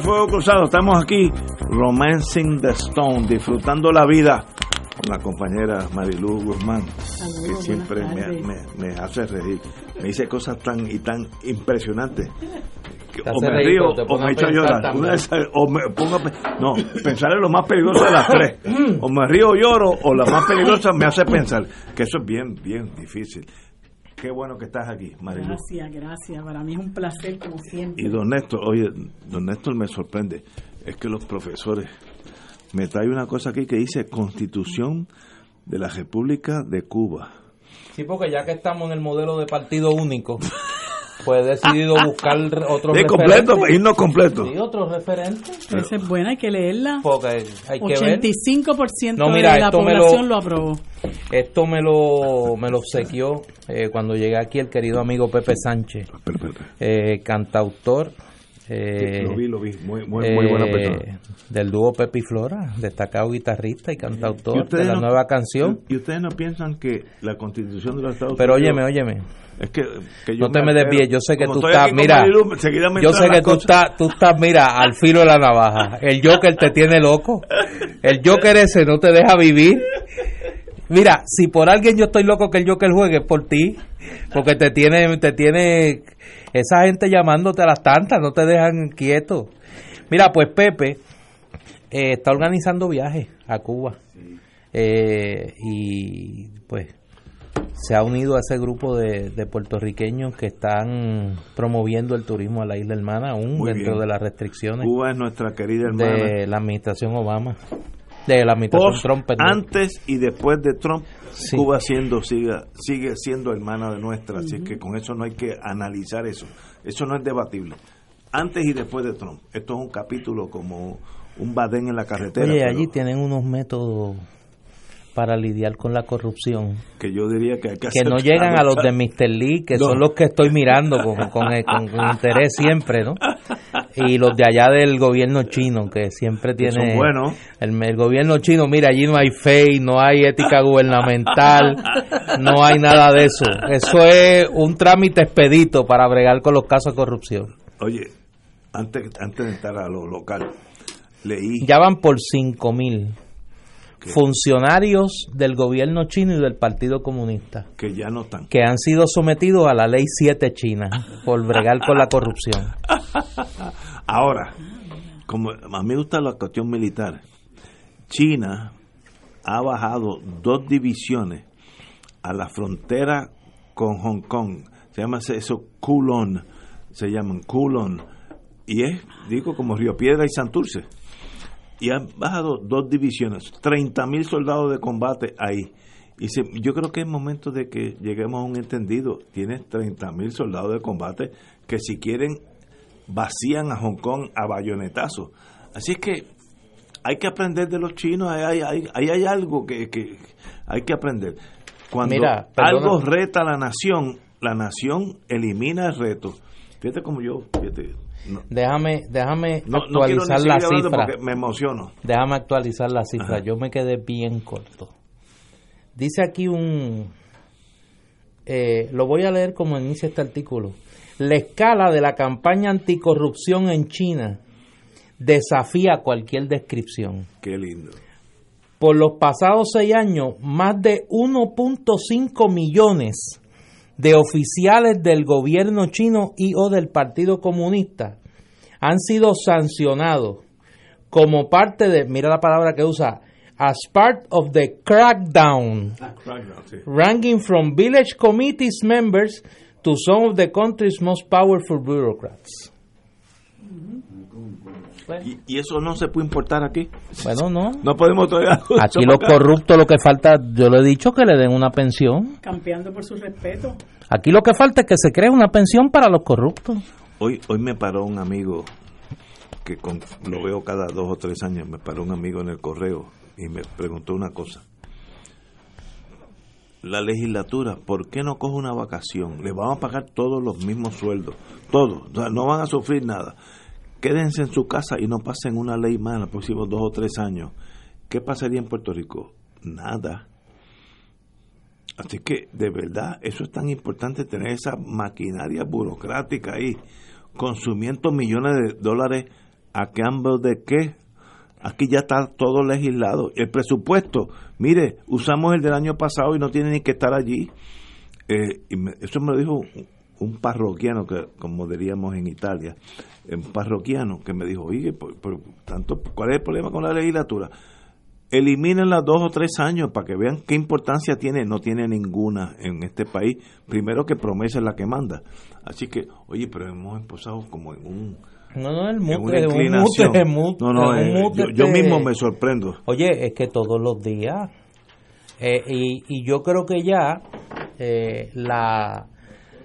De Fuego Cruzado, estamos aquí, Romancing the Stone, disfrutando la vida con la compañera Marilu Guzmán, que siempre me, hace reír. Me dice cosas tan y tan impresionantes. o me río o me echo a llorar. O me pongo no, pensar en lo más peligroso de las tres. O me río o lloro, o la más peligrosa me hace pensar. Que eso es bien, bien difícil. Qué bueno que estás aquí, Marilu. Gracias, gracias. Para mí es un placer, como siempre. Y don Néstor, oye, don Néstor me sorprende. Es que los profesores me trae una cosa aquí que dice Constitución de la República de Cuba. Sí, porque ya que estamos en el modelo de partido único, pues he decidido buscar otros de completo, irnos completo. Sí, otros referentes. Esa es buena, hay que leerla. Porque hay que 85% no, mira, de la población lo, aprobó. Esto me lo, me lo obsequió eh, cuando llegué aquí el querido amigo Pepe Sánchez, eh, cantautor. Eh, lo vi, lo vi, muy, muy, muy buena persona. Del dúo Pepe y Flora, destacado guitarrista y cantautor de la nueva canción. ¿Y ustedes no piensan que la constitución de los Estados Pero Unidos... óyeme, óyeme, es que, no te me desvíes, yo sé que tú estás, mira, yo sé que tú estás, tú estás, mira, al filo de la navaja. El Joker te tiene loco. El Joker ese no te deja vivir. Mira, si por alguien yo estoy loco que el Joker juegue, es por ti. Porque te tiene, te tiene esa gente llamándote a las tantas, no te dejan quieto. Mira, pues Pepe eh, está organizando viajes a Cuba. Eh, y pues se ha unido a ese grupo de, puertorriqueños que están promoviendo el turismo a la isla hermana, aún dentro de las restricciones. Cuba es nuestra querida hermana. De la administración Obama. De la administración Trump. Antes y después de Trump, Cuba siendo, sigue, sigue siendo hermana de nuestra. Así que con eso no hay que analizar eso. Eso no es debatible. Antes y después de Trump. Esto es un capítulo como un badén en la carretera. Oye, allí tienen unos métodos para lidiar con la corrupción. Que yo diría que hay que Que no llegan a los de Mr. Lee, que son los que estoy mirando con, con, interés siempre, ¿no? Y los de allá del gobierno chino, que siempre tiene... Son El, el, gobierno chino, mira, allí no hay fe, no hay ética gubernamental, no hay nada de eso. Eso es un trámite expedito para bregar con los casos de corrupción. Oye, antes, antes de entrar a lo local, leí... Ya van por cinco mil funcionarios del gobierno chino y del Partido Comunista. Que ya no están. Que han sido sometidos a la ley 7 china por bregar con la corrupción. Ahora, como a mí me gusta la cuestión militar, China ha bajado dos divisiones a la frontera con Hong Kong. Se llama eso Kulon, se llaman Kulon. Y es, digo, como Río Piedra y Santurce y han bajado dos divisiones, 30 mil soldados de combate ahí. Y yo creo que es momento de que lleguemos a un entendido. Tienes 30 mil soldados de combate que si quieren vacían a Hong Kong a bayonetazo. Así es que hay que aprender de los chinos, ahí hay, hay, algo que, que, hay que aprender. Cuando algo reta a la nación, la nación elimina el reto. Fíjate como yo, fíjate, déjame déjame actualizar la cifra. Me emociono. Déjame actualizar la cifra. Yo me quedé bien corto. Dice aquí un. Eh, lo voy a leer como inicia este artículo. La escala de la campaña anticorrupción en China desafía cualquier descripción. Qué lindo. Por los pasados seis años, más de 1.5 millones de oficiales del gobierno chino y o del Partido Comunista han sido sancionados como parte de, mira la palabra que usa, as part of the crackdown, ah, ranking from village committees members to some of the country's most powerful bureaucrats. ¿Y, eso no se puede importar aquí? Bueno, no. No podemos todavía. Aquí los corruptos lo que falta, yo le he dicho que le den una pensión. Campeando por su respeto. Aquí lo que falta es que se cree una pensión para los corruptos. Hoy, hoy me paró un amigo que lo veo cada dos o tres años, me paró un amigo en el correo y me preguntó una cosa. La legislatura, ¿por qué no coge una vacación? Le vamos a pagar todos los mismos sueldos, todos, o sea, no van a sufrir nada quédense en su casa y no pasen una ley más en los próximos dos o tres años. ¿Qué pasaría en Puerto Rico? Nada. Así que, de verdad, eso es tan importante tener esa maquinaria burocrática ahí, consumiendo millones de dólares a cambio de qué. Aquí ya está todo legislado. El presupuesto, mire, usamos el del año pasado y no tiene ni que estar allí. Eh, eso me lo dijo un parroquiano, que como diríamos en Italia, un parroquiano que me dijo, oye, tanto, ¿cuál es el problema con la legislatura? Elimínenla dos o tres años para que vean qué importancia tiene. No tiene ninguna en este país. Primero que promesa es la que manda. Así que, oye, pero hemos empezado como en un... No, no, el mute, un no, no, yo, mismo me sorprendo. Oye, es que todos los días, eh, y, y yo creo que ya eh, la,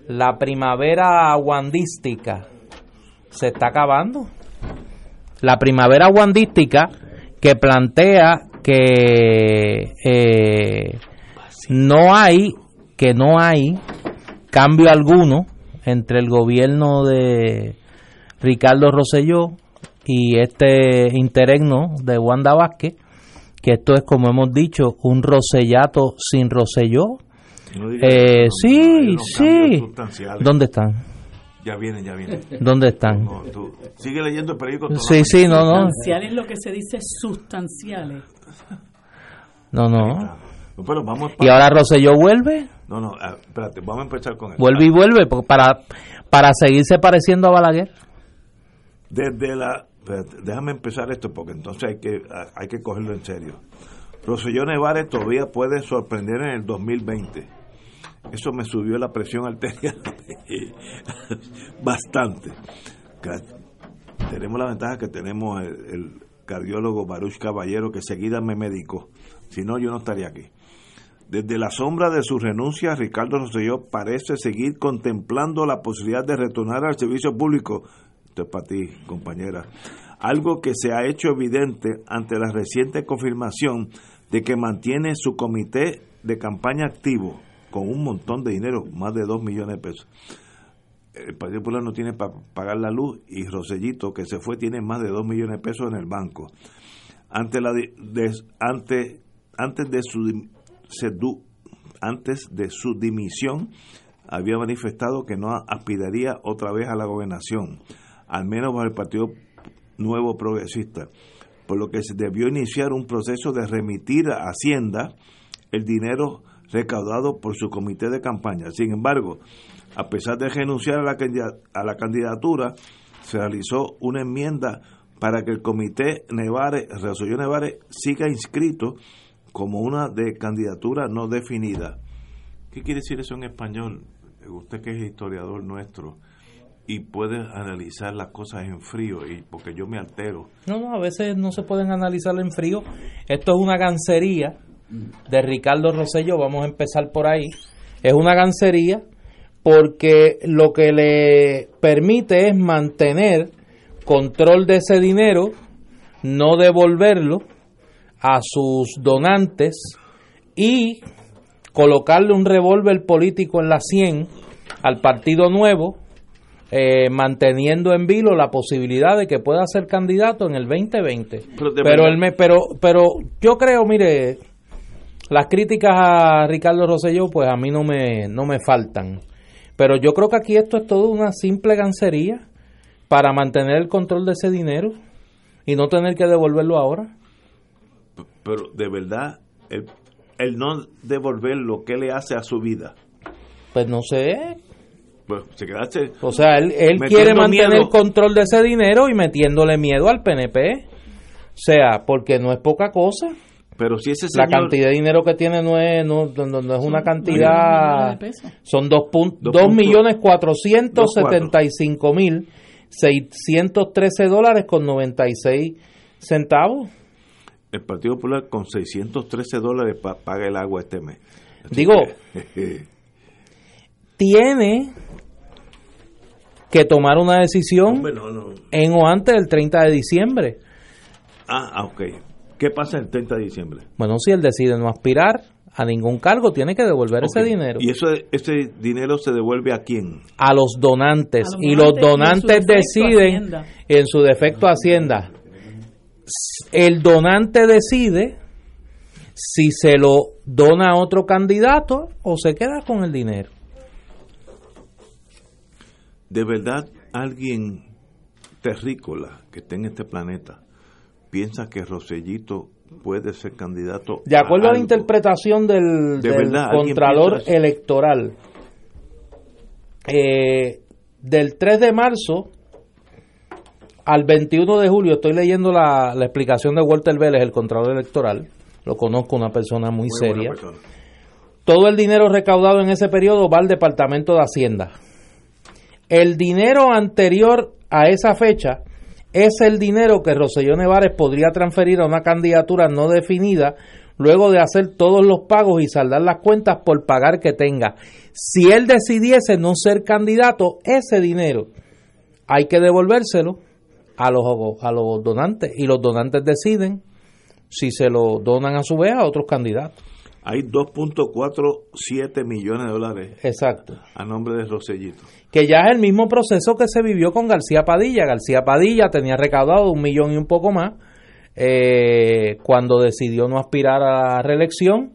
la primavera wandística se está acabando. La primavera wandística que plantea que eh, no hay que no hay cambio alguno entre el gobierno de Ricardo Rosselló y este interregno de Wanda Vázquez, que esto es como hemos dicho un rosellato sin Rosselló. Eh, sí, sí. ¿Dónde están? Ya vienen, ya vienen. ¿Dónde están? sigue leyendo el periódico. Sí, sí, no, no. Sustanciales lo que se dice sustanciales. No, no. Pero vamos ¿Y ahora Rosselló vuelve? No, no, ah, espérate, vamos a empezar con él. Vuelve y vuelve para, para seguirse pareciendo a Balaguer. Desde la... déjame empezar esto porque entonces hay que, hay que cogerlo en serio. Rosselló Nevares todavía puede sorprender en el 2020 eso me subió la presión arterial bastante. Tenemos la ventaja que tenemos el, cardiólogo Baruch Caballero que seguida me medicó. Si no, yo no estaría aquí. Desde la sombra de su renuncia, Ricardo Rosselló parece seguir contemplando la posibilidad de retornar al servicio público. Esto es para ti, compañera. Algo que se ha hecho evidente ante la reciente confirmación de que mantiene su comité de campaña activo con un montón de dinero, más de 2 millones de pesos. El Partido Popular no tiene para pagar la luz y Rosellito, que se fue, tiene más de 2 millones de pesos en el banco. Ante la de, ante, antes de su antes de su dimisión había manifestado que no aspiraría otra vez a la gobernación, al menos bajo el Partido Nuevo Progresista, por lo que se debió iniciar un proceso de remitir a Hacienda el dinero recaudado por su comité de campaña. Sin embargo, a pesar de renunciar a la, a la candidatura, se realizó una enmienda para que el comité Nevare, Resolvió Nevare, siga inscrito como una de candidatura no definida. ¿Qué quiere decir eso en español? Usted que es historiador nuestro y puede analizar las cosas en frío, y porque yo me altero. No, no, a veces no se pueden analizar en frío. Esto es una gancería de Ricardo Rosello, vamos a empezar por ahí, es una gancería porque lo que le permite es mantener control de ese dinero, no devolverlo a sus donantes y colocarle un revólver político en la 100 al Partido Nuevo, eh, manteniendo en vilo la posibilidad de que pueda ser candidato en el 2020. Pero, pero, me, pero, pero yo creo, mire, las críticas a Ricardo Rosselló, pues a mí no me, no me faltan. Pero yo creo que aquí esto es todo una simple gancería para mantener el control de ese dinero y no tener que devolverlo ahora. Pero de verdad, el, el no devolver lo que le hace a su vida, Pues no sé. Pues se quedaste. O sea, él, él quiere mantener el control de ese dinero y metiéndole miedo al PNP. O sea, porque no es poca cosa. Pero si ese La cantidad de dinero que tiene no es, no, no, es una cantidad... Son dos, dos millones cuatrocientos setenta y cinco mil seiscientos trece dólares con noventa y seis centavos. El Partido Popular con 613 dólares paga el agua este mes. Digo, tiene que tomar una decisión en o antes del 30 de diciembre. Ah, ah, ok. ¿Qué pasa el 30 de diciembre? Bueno, si él decide no aspirar a ningún cargo, tiene que devolver ese dinero. ¿Y eso, ese dinero se devuelve a quién? A los donantes. y los donantes deciden, en su defecto Hacienda, el donante decide si se lo dona a otro candidato o se queda con el dinero. ¿De verdad alguien terrícola que esté en este planeta piensa que Rosellito puede ser candidato. De acuerdo a, la interpretación del, Contralor Electoral, eh, del 3 de marzo al 21 de julio, estoy leyendo la, explicación de Walter Vélez, el Contralor Electoral, lo conozco, una persona muy, seria. Todo el dinero recaudado en ese periodo va al Departamento de Hacienda. El dinero anterior a esa fecha es el dinero que Roselló Nevares podría transferir a una candidatura no definida luego de hacer todos los pagos y saldar las cuentas por pagar que tenga. Si él decidiese no ser candidato, ese dinero hay que devolvérselo a los, a los donantes y los donantes deciden si se lo donan a su vez a otros candidatos. Hay 2.47 millones de dólares Exacto. a nombre de Rosellito que ya es el mismo proceso que se vivió con García Padilla. García Padilla tenía recaudado un millón y un poco más eh, cuando decidió no aspirar a la reelección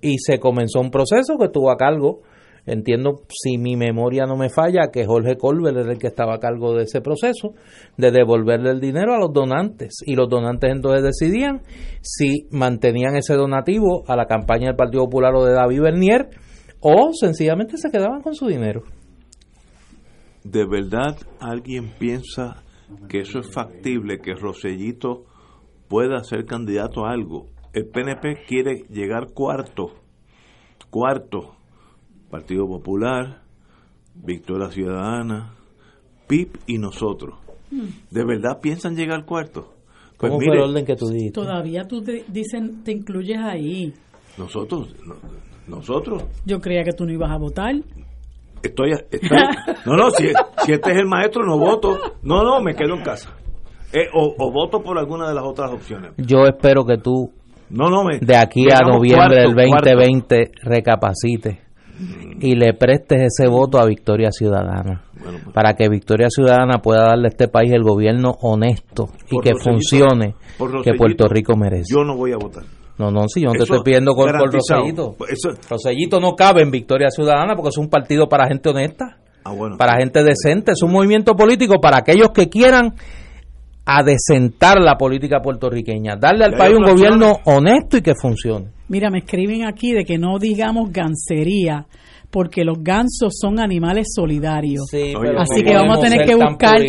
y se comenzó un proceso que tuvo a cargo, entiendo si mi memoria no me falla, que Jorge Colbert era el que estaba a cargo de ese proceso, de devolverle el dinero a los donantes. Y los donantes entonces decidían si mantenían ese donativo a la campaña del Partido Popular o de David Bernier o sencillamente se quedaban con su dinero. ¿de verdad alguien piensa que eso es factible, que Rosellito pueda ser candidato a algo? El PNP quiere llegar cuarto, cuarto, Partido Popular, Victoria Ciudadana, PIP y nosotros. ¿De verdad piensan llegar cuarto? Pues ¿Cómo fue el orden que tú dijiste? Todavía tú te, dicen, te incluyes ahí. Nosotros, nosotros. Yo creía que tú no ibas a votar. Estoy, no, no, si, este es el maestro, no voto. No, no, me quedo en casa. Eh, o, voto por alguna de las otras opciones. Yo espero que tú, no, no, me, de aquí a noviembre del 2020, recapacites y le prestes ese voto a Victoria Ciudadana. Pues. para que Victoria Ciudadana pueda darle a este país el gobierno honesto y que funcione que Puerto Rico merece. Yo no voy a votar. No, no, si yo no te estoy pidiendo con, por Rosellito. Pues Rosellito no cabe en Victoria Ciudadana porque es un partido para gente honesta, ah, para gente decente, es un movimiento político para aquellos que quieran adecentar la política puertorriqueña, darle al país un gobierno honesto y que funcione. Mira, me escriben aquí de que no digamos gancería porque los gansos son animales solidarios. Así que vamos a tener que buscar,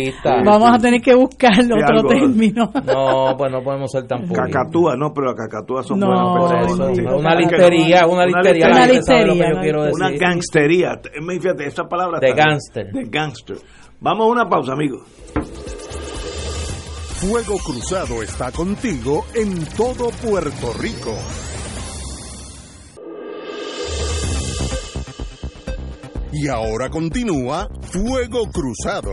vamos a tener que buscar otro término. No, pues no podemos ser tan puristas. Cacatúa, no, pero las cacatúas son buenas personas. Una listería, una listería. Una listería. Una gangstería. Fíjate, esa palabra. De gangster. De gangster. Vamos a una pausa, amigos. Fuego Cruzado está contigo en todo Puerto Rico. Y ahora continúa Fuego Cruzado.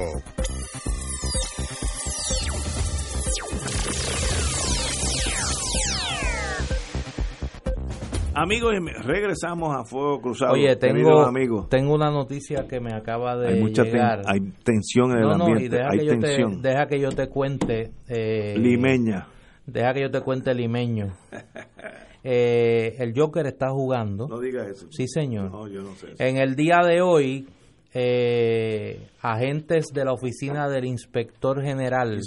Amigos, regresamos a Fuego Cruzado. Oye, tengo, tengo una noticia que me acaba de hay mucha llegar. hay tensión en el ambiente. deja, hay que tensión. Te, deja que yo te cuente. Eh, limeña. Deja que yo te cuente limeño. Eh, el Joker está jugando. No digas eso. Sí, señor. No, yo no sé En el día de hoy, eh, agentes de la oficina del inspector general,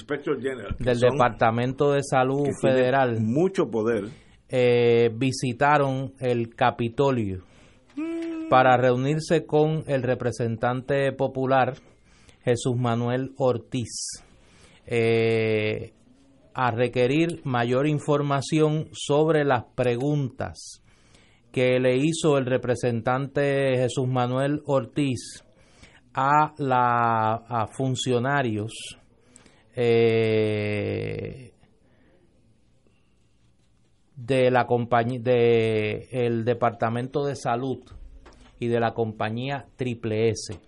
del Departamento de Salud Federal, mucho poder, eh, visitaron el Capitolio para reunirse con el representante popular Jesús Manuel Ortiz eh, a requerir mayor información sobre las preguntas que le hizo el representante Jesús Manuel Ortiz a, la, funcionarios eh, de la compañía de el departamento de salud y de la compañía Triple S.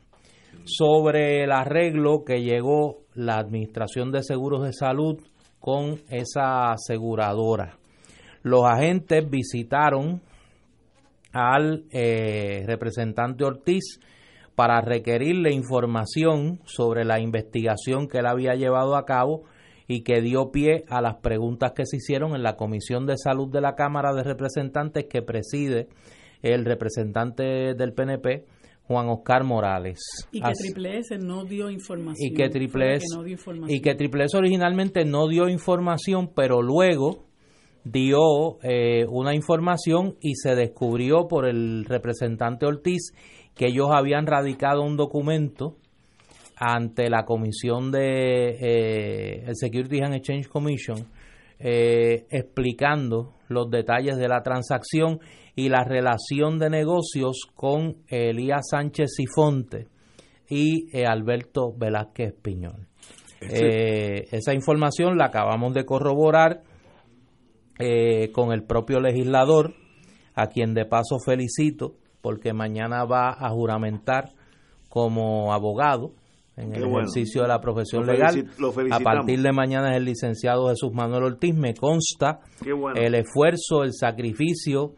Sobre el arreglo que llegó la Administración de Seguros de Salud con esa aseguradora. Los agentes visitaron al eh, representante Ortiz para requerirle información sobre la investigación que él había llevado a cabo y que dio pie a las preguntas que se hicieron en la Comisión de Salud de la Cámara de Representantes que preside el representante del PNP, Juan Oscar Morales. Y que Triple S no dio información. Y que Triple S, y que Triple S originalmente no dio información, pero luego dio eh, una información y se descubrió por el representante Ortiz que ellos habían radicado un documento ante la comisión de eh, el Securities and Exchange Commission eh, explicando los detalles de la transacción y la relación de negocios con Elías Sánchez Sifonte y eh, Alberto Velázquez Piñol. esa información la acabamos de corroborar con el propio legislador, a quien de paso felicito porque mañana va a juramentar como abogado en el ejercicio de la profesión legal. a partir de mañana es el licenciado Jesús Manuel Ortiz. Me consta el esfuerzo, el sacrificio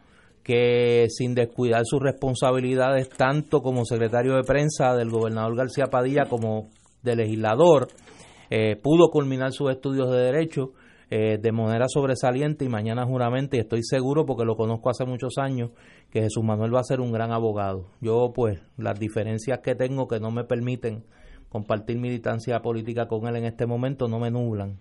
que sin descuidar sus responsabilidades tanto como secretario de prensa del gobernador García Padilla como de legislador, eh, pudo culminar sus estudios de derecho eh, de manera sobresaliente y mañana juramente, y estoy seguro porque lo conozco hace muchos años, que Jesús Manuel va a ser un gran abogado. Yo pues las diferencias que tengo que no me permiten compartir militancia política con él en este momento no me nublan.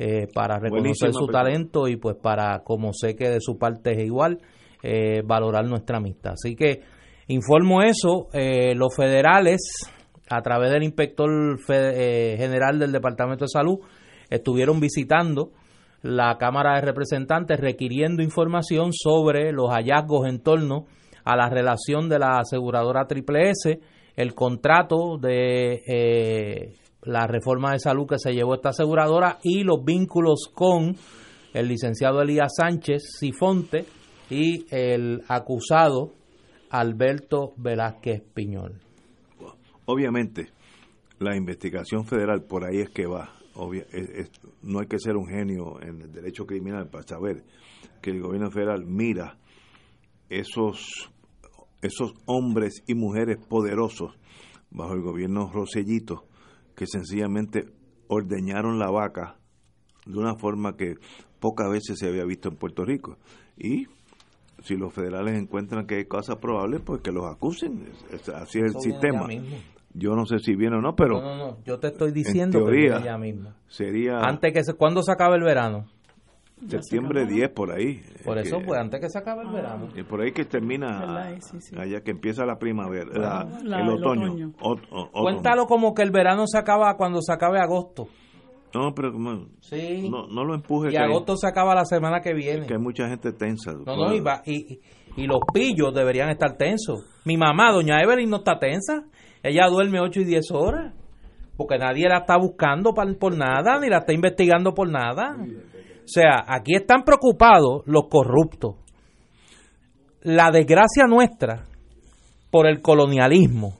Eh, para reconocer su talento y pues para, como sé que de su parte es igual, eh, valorar nuestra amistad. Así que informo eso, los federales, a través del inspector general del Departamento de Salud, estuvieron visitando la Cámara de Representantes requiriendo información sobre los hallazgos en torno a la relación de la aseguradora Triple S, el contrato de eh, la reforma de salud que se llevó esta aseguradora y los vínculos con el licenciado Elías Sánchez Sifonte y el acusado Alberto Velázquez Piñol. Obviamente, la investigación federal por ahí es que va no hay que ser un genio en el derecho criminal para saber que el gobierno federal mira esos, esos hombres y mujeres poderosos bajo el gobierno Rosellito que sencillamente ordeñaron la vaca de una forma que pocas veces se había visto en Puerto Rico. Y si los federales encuentran que hay cosas probables, pues que los acusen. Así es el sistema. Yo no sé si viene o no, pero. No, no, Yo te estoy diciendo que ya mismo. Sería. Antes que se, ¿Cuándo se acabe el verano? Septiembre 10 por ahí. Por eso, pues antes que se acabe el verano. Y por ahí que termina, allá que empieza la primavera, el otoño. Cuéntalo como que el verano se acaba cuando se acabe agosto. No, pero como, sí. no, no lo empuje. Y agosto se acaba la semana que viene. Que hay mucha gente tensa. No, no, y, y, y, los pillos deberían estar tensos. Mi mamá, doña Evelyn, no está tensa. Ella duerme 8 y 10 horas. Porque nadie la está buscando por nada, ni la está investigando por nada. O sea, aquí están preocupados los corruptos. La desgracia nuestra por el colonialismo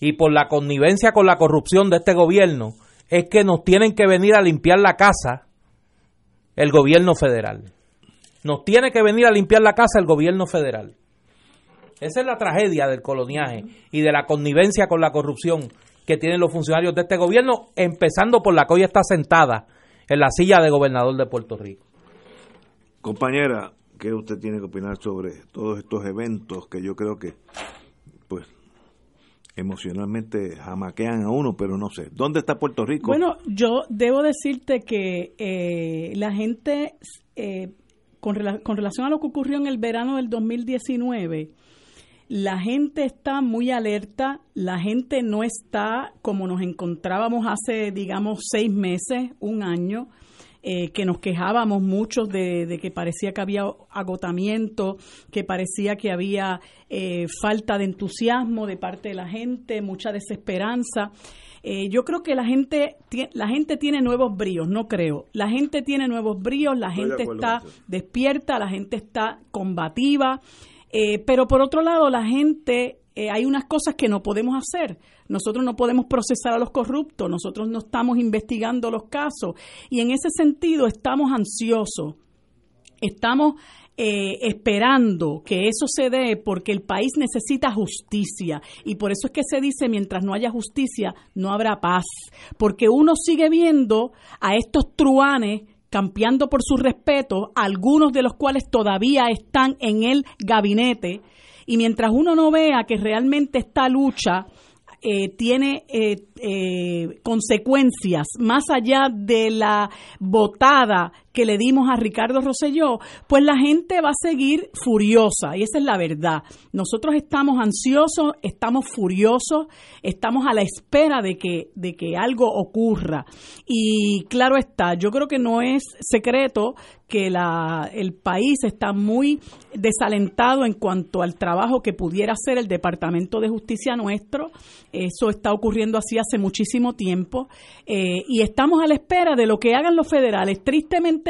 y por la connivencia con la corrupción de este gobierno es que nos tienen que venir a limpiar la casa el gobierno federal. Nos tiene que venir a limpiar la casa el gobierno federal. Esa es la tragedia del coloniaje y de la connivencia con la corrupción que tienen los funcionarios de este gobierno, empezando por la que hoy está sentada en la silla de gobernador de Puerto Rico. Compañera, ¿qué usted tiene que opinar sobre todos estos eventos que yo creo que, emocionalmente jamaquean a uno, pero no sé. ¿Dónde está Puerto Rico? Bueno, yo debo decirte que eh, la gente, eh, con, con relación a lo que ocurrió en el verano del 2019, la gente está muy alerta, la gente no está como nos encontrábamos hace, digamos, seis meses, un año, eh, que nos quejábamos muchos de, que parecía que había agotamiento, que parecía que había eh, falta de entusiasmo de parte de la gente, mucha desesperanza. Eh, yo creo que la gente, la gente tiene nuevos bríos, no creo. La gente tiene nuevos bríos, la gente está despierta, la gente está combativa. Eh, pero por otro lado, la gente, eh, hay unas cosas que no podemos hacer. Nosotros no podemos procesar a los corruptos, nosotros no estamos investigando los casos. Y en ese sentido estamos ansiosos. Estamos eh, esperando que eso se dé porque el país necesita justicia. Y por eso es que se dice mientras no haya justicia no habrá paz. Porque uno sigue viendo a estos truanes campeando por su respeto, algunos de los cuales todavía están en el gabinete, y mientras uno no vea que realmente esta lucha eh, tiene eh, eh, consecuencias más allá de la votada que le dimos a Ricardo Rosselló, pues la gente va a seguir furiosa y esa es la verdad. Nosotros estamos ansiosos, estamos furiosos, estamos a la espera de que, de que algo ocurra. Y claro está, yo creo que no es secreto que el país está muy desalentado en cuanto al trabajo que pudiera hacer el Departamento de Justicia nuestro. Eso está ocurriendo así hace muchísimo tiempo eh, y estamos a la espera de lo que hagan los federales. Tristemente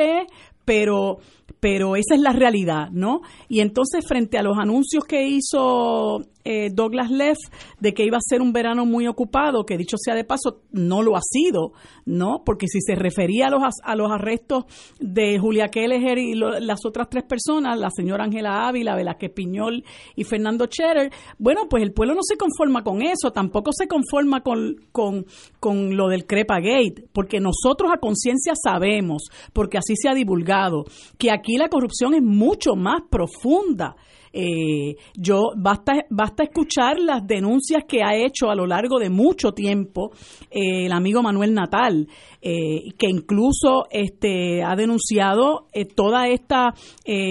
pero pero esa es la realidad, ¿no? Y entonces frente a los anuncios que hizo eh, Douglas Leff de que iba a ser un verano muy ocupado, que dicho sea de paso, no lo ha sido, ¿no? Porque si se refería a los, a los arrestos de Julia Kelleher y las otras tres personas, la señora Ángela Ávila, Velázquez Piñol y Fernando Scherer, bueno, pues el pueblo no se conforma con eso, tampoco se conforma con, con, con lo del Crepa Gate, porque nosotros a conciencia sabemos, porque así se ha divulgado, que aquí la corrupción es mucho más profunda eh, yo basta, basta escuchar las denuncias que ha hecho a lo largo de mucho tiempo eh, el amigo Manuel Natal, eh, que incluso este, ha denunciado eh, toda esta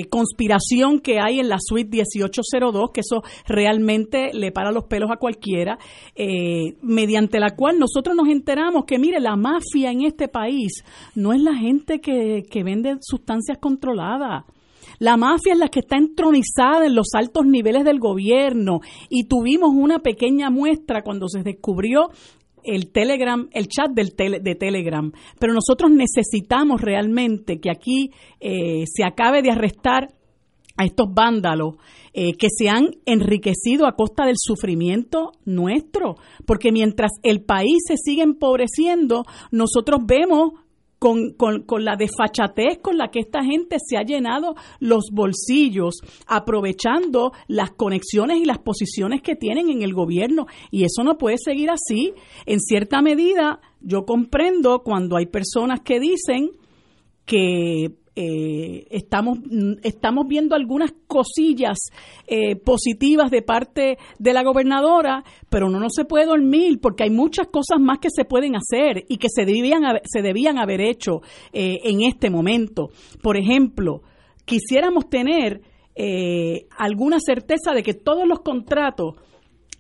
conspiración que hay en la suite 1802, que eso realmente le para los pelos a cualquiera, mediante la cual nosotros nos enteramos que, mire, la mafia en este país no es la gente que, que vende sustancias controladas. La mafia es la que está entronizada en los altos niveles del gobierno y tuvimos una pequeña muestra cuando se descubrió el Telegram, el chat del de Telegram. Pero nosotros necesitamos realmente que aquí eh, se acabe de arrestar a estos vándalos eh, que se han enriquecido a costa del sufrimiento nuestro, porque mientras el país se sigue empobreciendo, nosotros vemos con, con, con, la desfachatez con la que esta gente se ha llenado los bolsillos, aprovechando las conexiones y las posiciones que tienen en el gobierno. Y eso no puede seguir así. En cierta medida, yo comprendo cuando hay personas que dicen que eh, estamos, estamos viendo algunas cosillas eh, positivas de parte de la gobernadora, pero no, no se puede dormir porque hay muchas cosas más que se pueden hacer y que se debían se debían haber hecho eh, en este momento. Por ejemplo, quisiéramos tener alguna certeza de que todos los contratos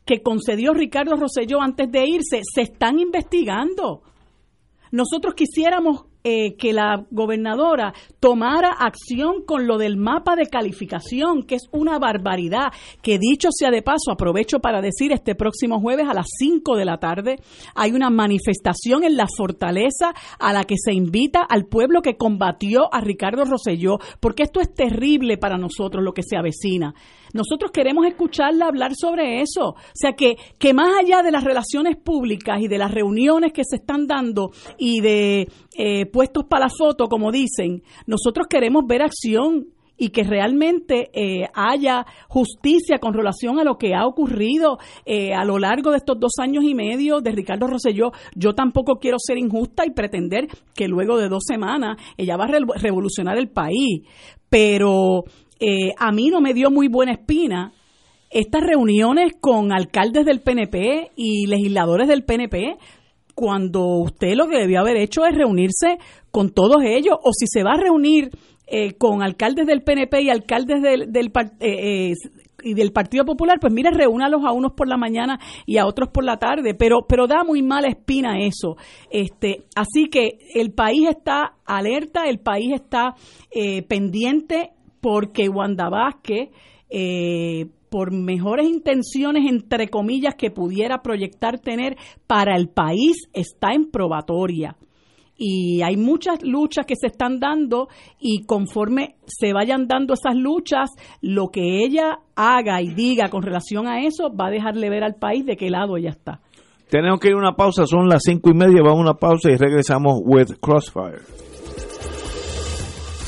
que concedió Ricardo Rosselló antes de irse se están investigando. Nosotros quisiéramos eh, que la gobernadora tomara acción con lo del mapa de calificación, que es una barbaridad, que dicho sea de paso, aprovecho para decir, este próximo jueves a las 5 de la tarde hay una manifestación en la fortaleza a la que se invita al pueblo que combatió a Ricardo Rosselló, porque esto es terrible para nosotros lo que se avecina. Nosotros queremos escucharla hablar sobre eso. O sea, que, que más allá de las relaciones públicas y de las reuniones que se están dando y de eh, puestos para la foto, como dicen, nosotros queremos ver acción y que realmente eh, haya justicia con relación a lo que ha ocurrido eh, a lo largo de estos dos años y medio de Ricardo Rosselló. Yo tampoco quiero ser injusta y pretender que luego de dos semanas ella va a revolucionar el país, pero eh, a mí no me dio muy buena espina estas reuniones con alcaldes del PNP y legisladores del PNP cuando usted lo que debió haber hecho es reunirse con todos ellos o si se va a reunir eh, con alcaldes del PNP y alcaldes del, del eh, y del Partido Popular, pues mire, reúnalos a unos por la mañana y a otros por la tarde, pero, pero da muy mala espina eso. Este, así que el país está alerta, el país está eh, pendiente porque Wanda Vázquez, eh, por mejores intenciones, entre comillas, que pudiera proyectar tener para el país, está en probatoria y hay muchas luchas que se están dando y conforme se vayan dando esas luchas, lo que ella haga y diga con relación a eso va a dejarle ver al país de qué lado ella está. Tenemos que ir a una pausa, son las cinco y media, vamos a una pausa y regresamos with Crossfire.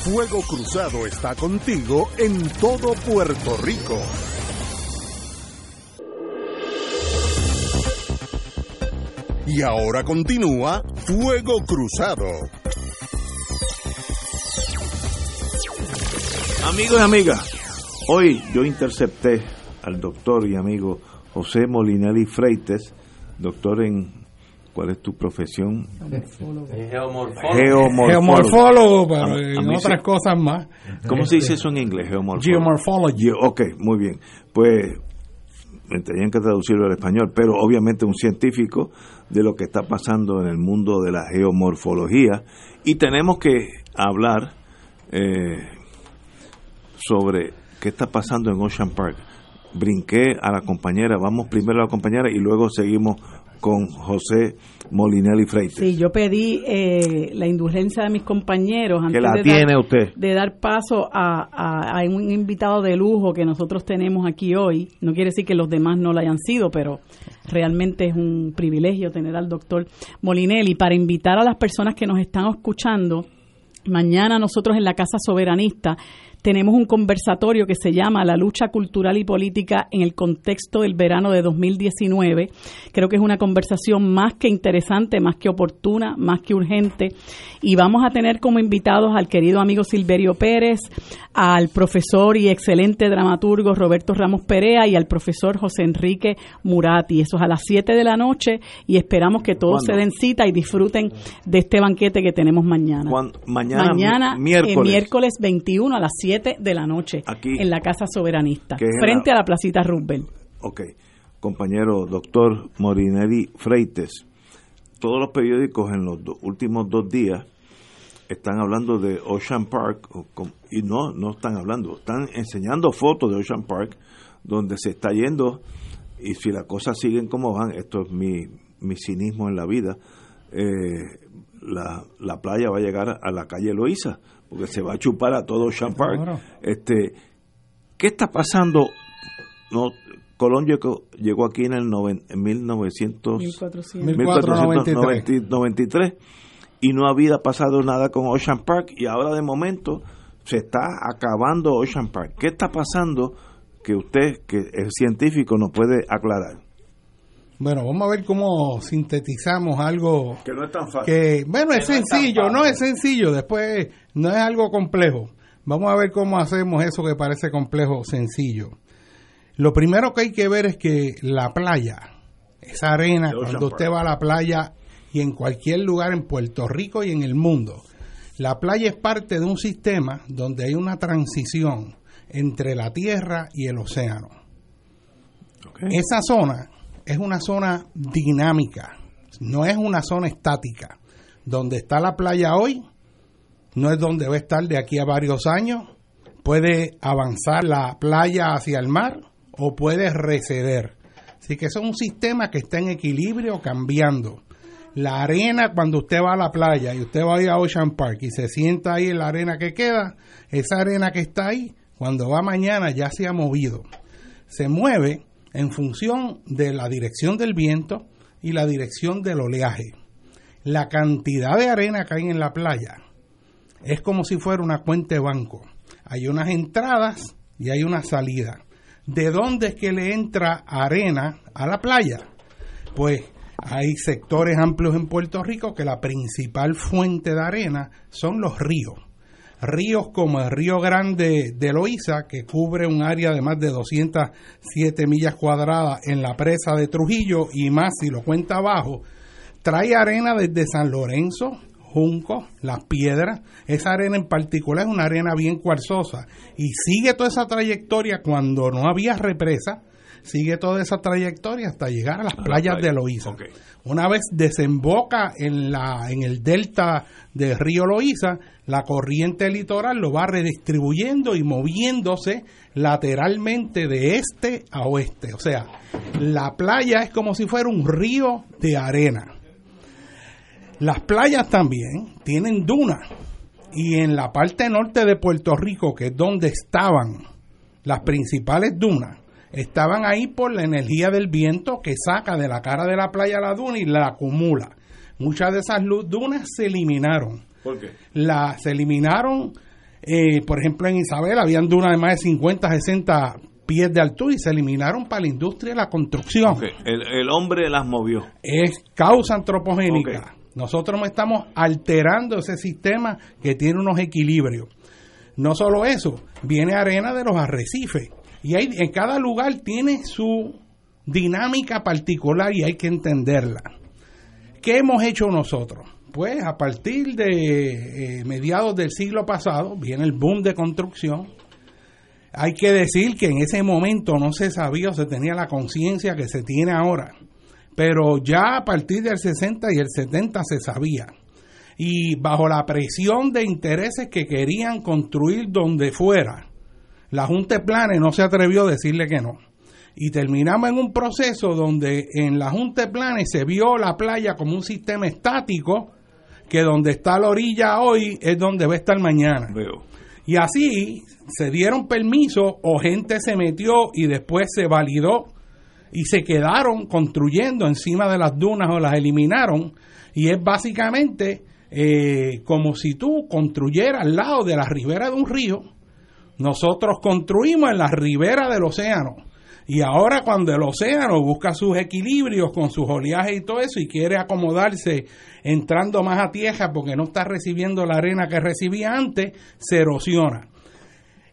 Fuego Cruzado está contigo en todo Puerto Rico. Y ahora continúa Fuego Cruzado. Amigos y amigas, hoy yo intercepté al doctor y amigo José Molinelli Freites, doctor en ¿Cuál es tu profesión? Geomorfólogo. Geomorfólogo, pero en otras cosas más. ¿Cómo se dice eso en inglés? Geomorfólogo. ok, muy bien. Pues tenían que traducirlo al español, pero obviamente un científico de lo que está pasando en el mundo de la geomorfología y tenemos que hablar eh, sobre qué está pasando en Ocean Park. Brinqué a la compañera, vamos primero a la compañera y luego seguimos con José Molinelli Freites. Sí, yo pedí eh, la indulgencia de mis compañeros antes la de, tiene dar, usted. de dar paso a, a, un invitado de lujo que nosotros tenemos aquí hoy. No quiere decir que los demás no lo hayan sido, pero realmente es un privilegio tener al doctor Molinelli para invitar a las personas que nos están escuchando. Mañana nosotros en la Casa Soberanista tenemos un conversatorio que se llama La lucha cultural y política en el contexto del verano de 2019. Creo que es una conversación más que interesante, más que oportuna, más que urgente. Y vamos a tener como invitados al querido amigo Silverio Pérez, al profesor y excelente dramaturgo Roberto Ramos Perea y al profesor José Enrique Murati. Eso es a las 7 de la noche y esperamos que todos se den cita y disfruten de este banquete que tenemos mañana. Mañana, mañana miércoles. miércoles 21 a las 7 de la noche en la Casa Soberanista, frente a la Placita Roosevelt. Ok, compañero doctor Morinelli Freites, todos los periódicos en los últimos dos días están hablando de Ocean Park y no, no están hablando, están enseñando fotos de Ocean Park donde se está yendo y si las cosas siguen como van, esto es mi, mi cinismo en la vida, eh, la, la playa va a llegar a la calle Loíza porque se va a chupar a todo Ocean Park. Este, ¿Qué está pasando? No, Colón llegó, llegó aquí en el en 1900, 1493 y no había pasado nada con Ocean Park y ahora de momento se está acabando Ocean Park. ¿Qué está pasando que usted, que es científico, nos puede aclarar? Bueno, vamos a ver cómo sintetizamos algo que no es tan fácil. Que, bueno, es sencillo, no, es sencillo, después no es algo complejo. Vamos a ver cómo hacemos eso que parece complejo, sencillo. Lo primero que hay que ver es que la playa, esa arena, cuando usted va a la playa y en cualquier lugar en Puerto Rico y en el mundo, la playa es parte de un sistema donde hay una transición entre la tierra y el océano. Esa zona es una zona dinámica, no es una zona estática. Donde está la playa hoy, no es donde va a estar de aquí a varios años. Puede avanzar la playa hacia el mar o puede receder. Así que es un sistema que está en equilibrio cambiando. La arena, cuando usted va a la playa y usted va a ir a Ocean Park y se sienta ahí en la arena que queda, esa arena que está ahí, cuando va mañana ya se ha movido. Se mueve en función de la dirección del viento y la dirección del oleaje. La cantidad de arena que hay en la playa es como si fuera una cuenta de banco. Hay unas entradas y hay una salida. ¿De dónde es que le entra arena a la playa? Pues hay sectores amplios en Puerto Rico que la principal fuente de arena son los ríos ríos como el río Grande de Loíza, que cubre un área de más de 207 millas cuadradas en la presa de Trujillo y más si lo cuenta abajo, trae arena desde San Lorenzo, juncos, las piedras. Esa arena en particular es una arena bien cuarzosa y sigue toda esa trayectoria cuando no había represa, sigue toda esa trayectoria hasta llegar a las playas de Loíza. Una vez desemboca en, la, en el delta del río Loíza, la corriente litoral lo va redistribuyendo y moviéndose lateralmente de este a oeste. O sea, la playa es como si fuera un río de arena. Las playas también tienen dunas y en la parte norte de Puerto Rico, que es donde estaban las principales dunas, estaban ahí por la energía del viento que saca de la cara de la playa la duna y la acumula. Muchas de esas dunas se eliminaron. ¿Por qué? La, se eliminaron, eh, por ejemplo, en Isabel habían dunas de más de 50, 60 pies de altura y se eliminaron para la industria de la construcción. El, hombre las movió. Es causa antropogénica. Nosotros no estamos alterando ese sistema que tiene unos equilibrios. No solo eso, viene arena de los arrecifes. Y hay, en cada lugar tiene su dinámica particular y hay que entenderla. ¿Qué hemos hecho nosotros? Pues a partir de eh, mediados del siglo pasado viene el boom de construcción. Hay que decir que en ese momento no se sabía o se tenía la conciencia que se tiene ahora pero ya a partir del 60 y el 70 se sabía. Y bajo la presión de intereses que querían construir donde fuera, la Junta de Planes no se atrevió a decirle que no. Y terminamos en un proceso donde en la Junta de Planes se vio la playa como un sistema estático, que donde está la orilla hoy es donde va a estar mañana. Y así se dieron permisos o gente se metió y después se validó y se quedaron construyendo encima de las dunas o las eliminaron y es básicamente eh, como si tú construyeras al lado de la ribera de un río. Nosotros construimos en la ribera del océano. Y ahora cuando el océano busca sus equilibrios con sus oleajes y todo eso y quiere acomodarse entrando más a tierra porque no está recibiendo la arena que recibía antes, se erosiona.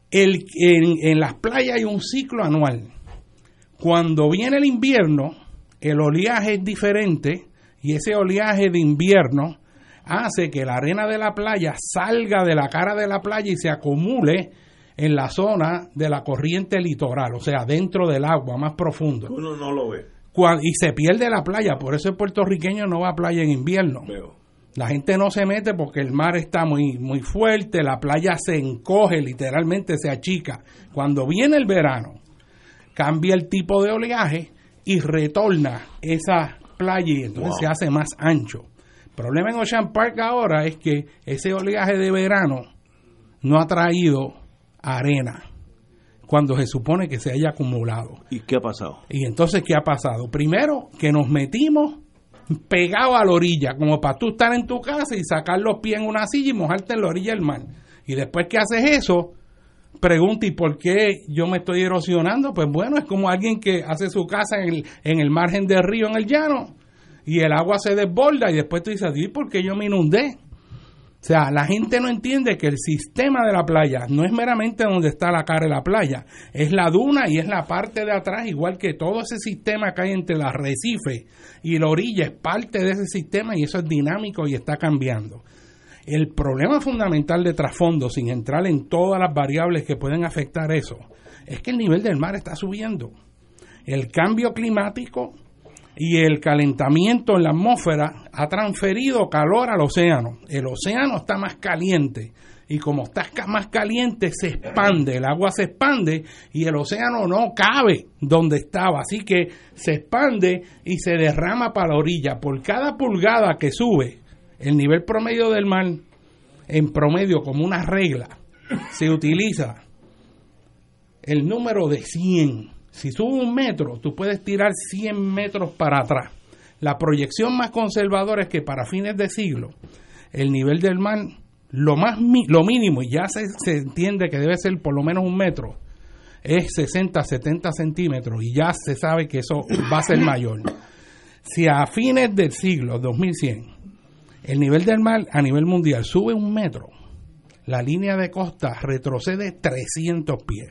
El, en, en las playas hay un ciclo anual cuando viene el invierno, el oleaje es diferente y ese oleaje de invierno hace que la arena de la playa salga de la cara de la playa y se acumule en la zona de la corriente litoral, o sea, dentro del agua, más profundo. Uno no lo ve. y se pierde la playa, por eso el puertorriqueño no va a playa en invierno. La gente no se mete porque el mar está muy, muy fuerte, la playa se encoge, literalmente se achica. Cuando viene el verano, cambia el tipo de oleaje y retorna esa playa y entonces se hace más ancho. El problema en Ocean Park ahora es que ese oleaje de verano no ha traído arena cuando se supone que se haya acumulado. ¿Y qué ha pasado? Y entonces, ¿qué ha pasado? Primero, que nos metimos pegados a la orilla, como para tú estar en tu casa y sacar los pies en una silla y mojarte en la orilla del mar. Y después que haces eso, pregunta, ¿y por qué yo me estoy erosionando? Pues bueno, es como alguien que hace su casa en el, en el margen del río, en el llano, y el agua se desborda y después tú dices, ¿y por qué yo me inundé? O sea, la gente no entiende que el sistema de la playa no es meramente donde está la cara de la playa, es la duna y es la parte de atrás, igual que todo ese sistema que hay entre el arrecife y la orilla es parte de ese sistema y eso es dinámico y está cambiando. El problema fundamental de trasfondo, sin entrar en todas las variables que pueden afectar eso, es que el nivel del mar está subiendo. El cambio climático y el calentamiento en la atmósfera ha transferido calor al océano. El océano está más caliente y como está más caliente se expande, el agua se expande y el océano no cabe donde estaba, así que se expande y se derrama para la orilla. Por cada pulgada que sube, el nivel promedio del mar, en promedio como una regla, se utiliza el número de 100. Si sube un metro, tú puedes tirar 100 metros para atrás. La proyección más conservadora es que para fines de siglo, el nivel del mar, lo, más, lo mínimo, y ya se, se entiende que debe ser por lo menos un metro, es 60, 70 centímetros, y ya se sabe que eso va a ser mayor. Si a fines del siglo 2100 el nivel del mar a nivel mundial sube un metro, la línea de costa retrocede 300 pies.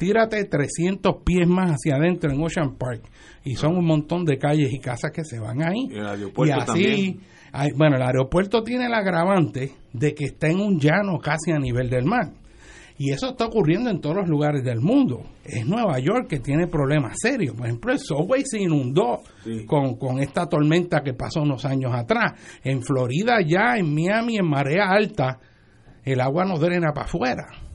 Tírate 300 pies más hacia adentro en Ocean Park y son un montón de calles y casas que se van ahí. Y, así, bueno, el aeropuerto tiene el agravante de que está en un llano casi a nivel del mar. Y eso está ocurriendo en todos los lugares del mundo. Es Nueva York que tiene problemas serios. Por ejemplo, el subway se inundó con, con, esta tormenta que pasó unos años atrás. En Florida ya, en Miami, en marea alta, el agua nos drena para afuera.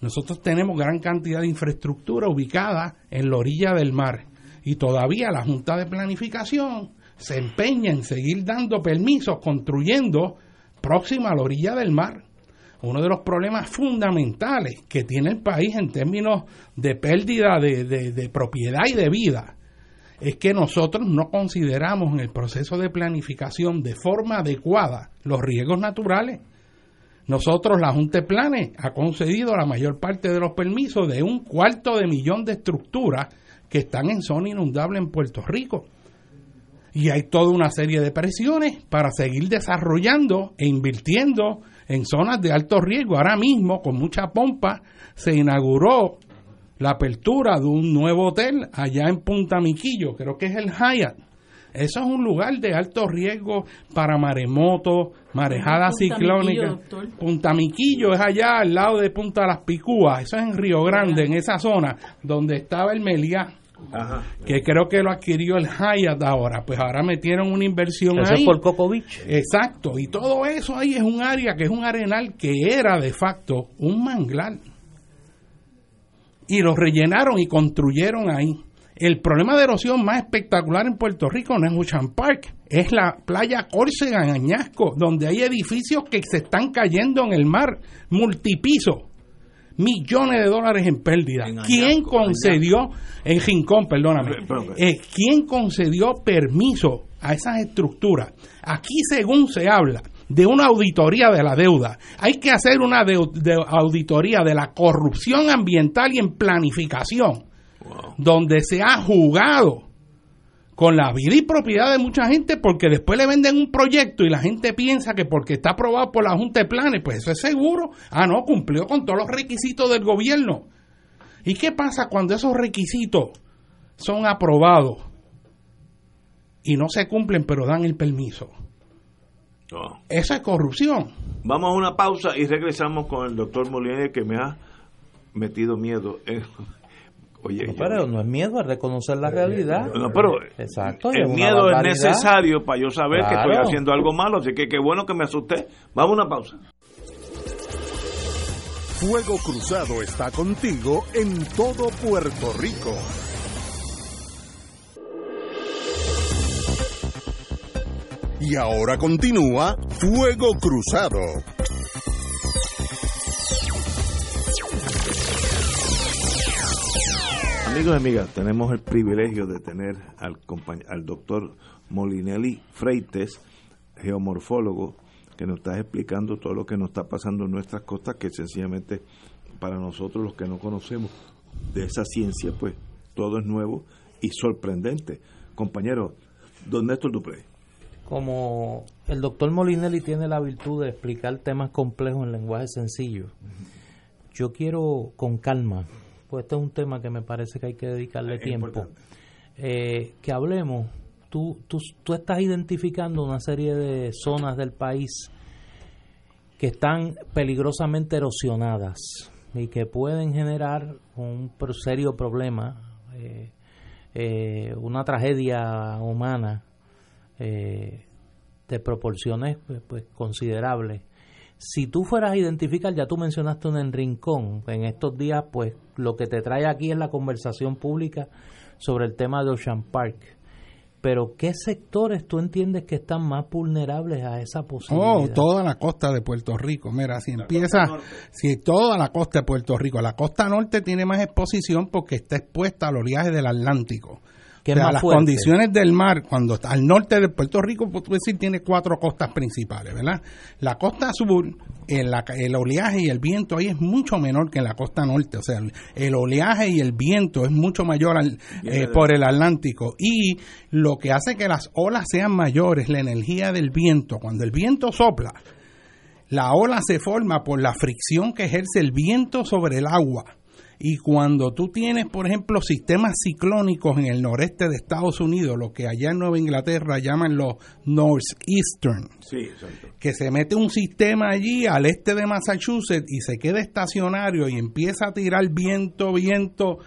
Nosotros tenemos gran cantidad de infraestructura ubicada en la orilla del mar y todavía la Junta de Planificación se empeña en seguir dando permisos construyendo próxima a la orilla del mar. Uno de los problemas fundamentales que tiene el país en términos de pérdida de, de propiedad y de vida es que nosotros no consideramos en el proceso de planificación de forma adecuada los riesgos naturales. Nosotros, la Junta de Planes, ha concedido la mayor parte de los permisos de un cuarto de millón de estructuras que están en zona inundable en Puerto Rico. Y hay toda una serie de presiones para seguir desarrollando e invirtiendo en zonas de alto riesgo. Ahora mismo, con mucha pompa, se inauguró la apertura de un nuevo hotel allá en Punta Miquillo, creo que es el Hyatt, eso es un lugar de alto riesgo para maremotos, marejadas ciclónicas. Punta Miquillo es allá al lado de Punta Las Picúas, eso es en Río Grande, en esa zona donde estaba el Meliá. que creo que lo adquirió el Hyatt ahora, pues ahora metieron una inversión eso ahí. por Coco Beach. Exacto, y todo eso ahí es un área que es un arenal que era de facto un manglar. Y lo rellenaron y construyeron ahí. El problema de erosión más espectacular en Puerto Rico no es Ocean Park, es la playa Córcega en Añasco, donde hay edificios que se están cayendo en el mar, multipiso, millones de dólares en pérdida. ¿Quién concedió, en Rincón, perdóname, eh, quién concedió permiso a esas estructuras? Aquí, según se habla, de una auditoría de la deuda. Hay que hacer una auditoría de la corrupción ambiental y en planificación donde se ha jugado con la vida y propiedad de mucha gente porque después le venden un proyecto y la gente piensa que porque está aprobado por la Junta de Planes, pues eso es seguro. Ah, no, cumplió con todos los requisitos del gobierno. ¿Y qué pasa cuando esos requisitos son aprobados y no se cumplen pero dan el permiso? Esa es corrupción. Vamos a una pausa y regresamos con el doctor Molina que me ha metido miedo. En Oye, pero no es miedo a reconocer la realidad. No, pero Exacto, el miedo es necesario para yo saber que estoy haciendo algo malo, así que qué bueno que me asusté. Vamos a una pausa. Fuego Cruzado está contigo en todo Puerto Rico. Y ahora continúa Fuego Cruzado. Amigos y amigas, tenemos el privilegio de tener al, doctor Molinelli Freites, geomorfólogo, que nos está explicando todo lo que nos está pasando en nuestras costas, que sencillamente para nosotros los que no conocemos de esa ciencia, pues todo es nuevo y sorprendente. Compañero, don Néstor Dupré. Como el doctor Molinelli tiene la virtud de explicar temas complejos en lenguaje sencillo, yo quiero con calma pues este es un tema que me parece que hay que dedicarle tiempo. Eh, que hablemos, tú, tú, tú estás identificando una serie de zonas del país que están peligrosamente erosionadas y que pueden generar un serio problema, eh, eh, una tragedia humana de proporciones pues, pues considerables si tú fueras a identificar, ya tú mencionaste un en Rincón, en estos días, pues lo que te trae aquí es la conversación pública sobre el tema de Ocean Park. Pero ¿qué sectores tú entiendes que están más vulnerables a esa posibilidad? Oh, toda la costa de Puerto Rico. Mira, si empieza, si toda la costa de Puerto Rico, la costa norte tiene más exposición porque está expuesta al oleaje del Atlántico las condiciones del mar, cuando está al norte de Puerto Rico, pues, decir, tiene cuatro costas principales, ¿verdad? La costa sur, el, el, oleaje y el viento ahí es mucho menor que en la costa norte, o sea, el, oleaje y el viento es mucho mayor eh, por el Atlántico. Y lo que hace que las olas sean mayores, la energía del viento, cuando el viento sopla, la ola se forma por la fricción que ejerce el viento sobre el agua Y cuando tú tienes, por ejemplo, sistemas ciclónicos en el noreste de Estados Unidos, lo que allá en Nueva Inglaterra llaman los Northeastern, que se mete un sistema allí al este de Massachusetts y se queda estacionario y empieza a tirar viento, viento,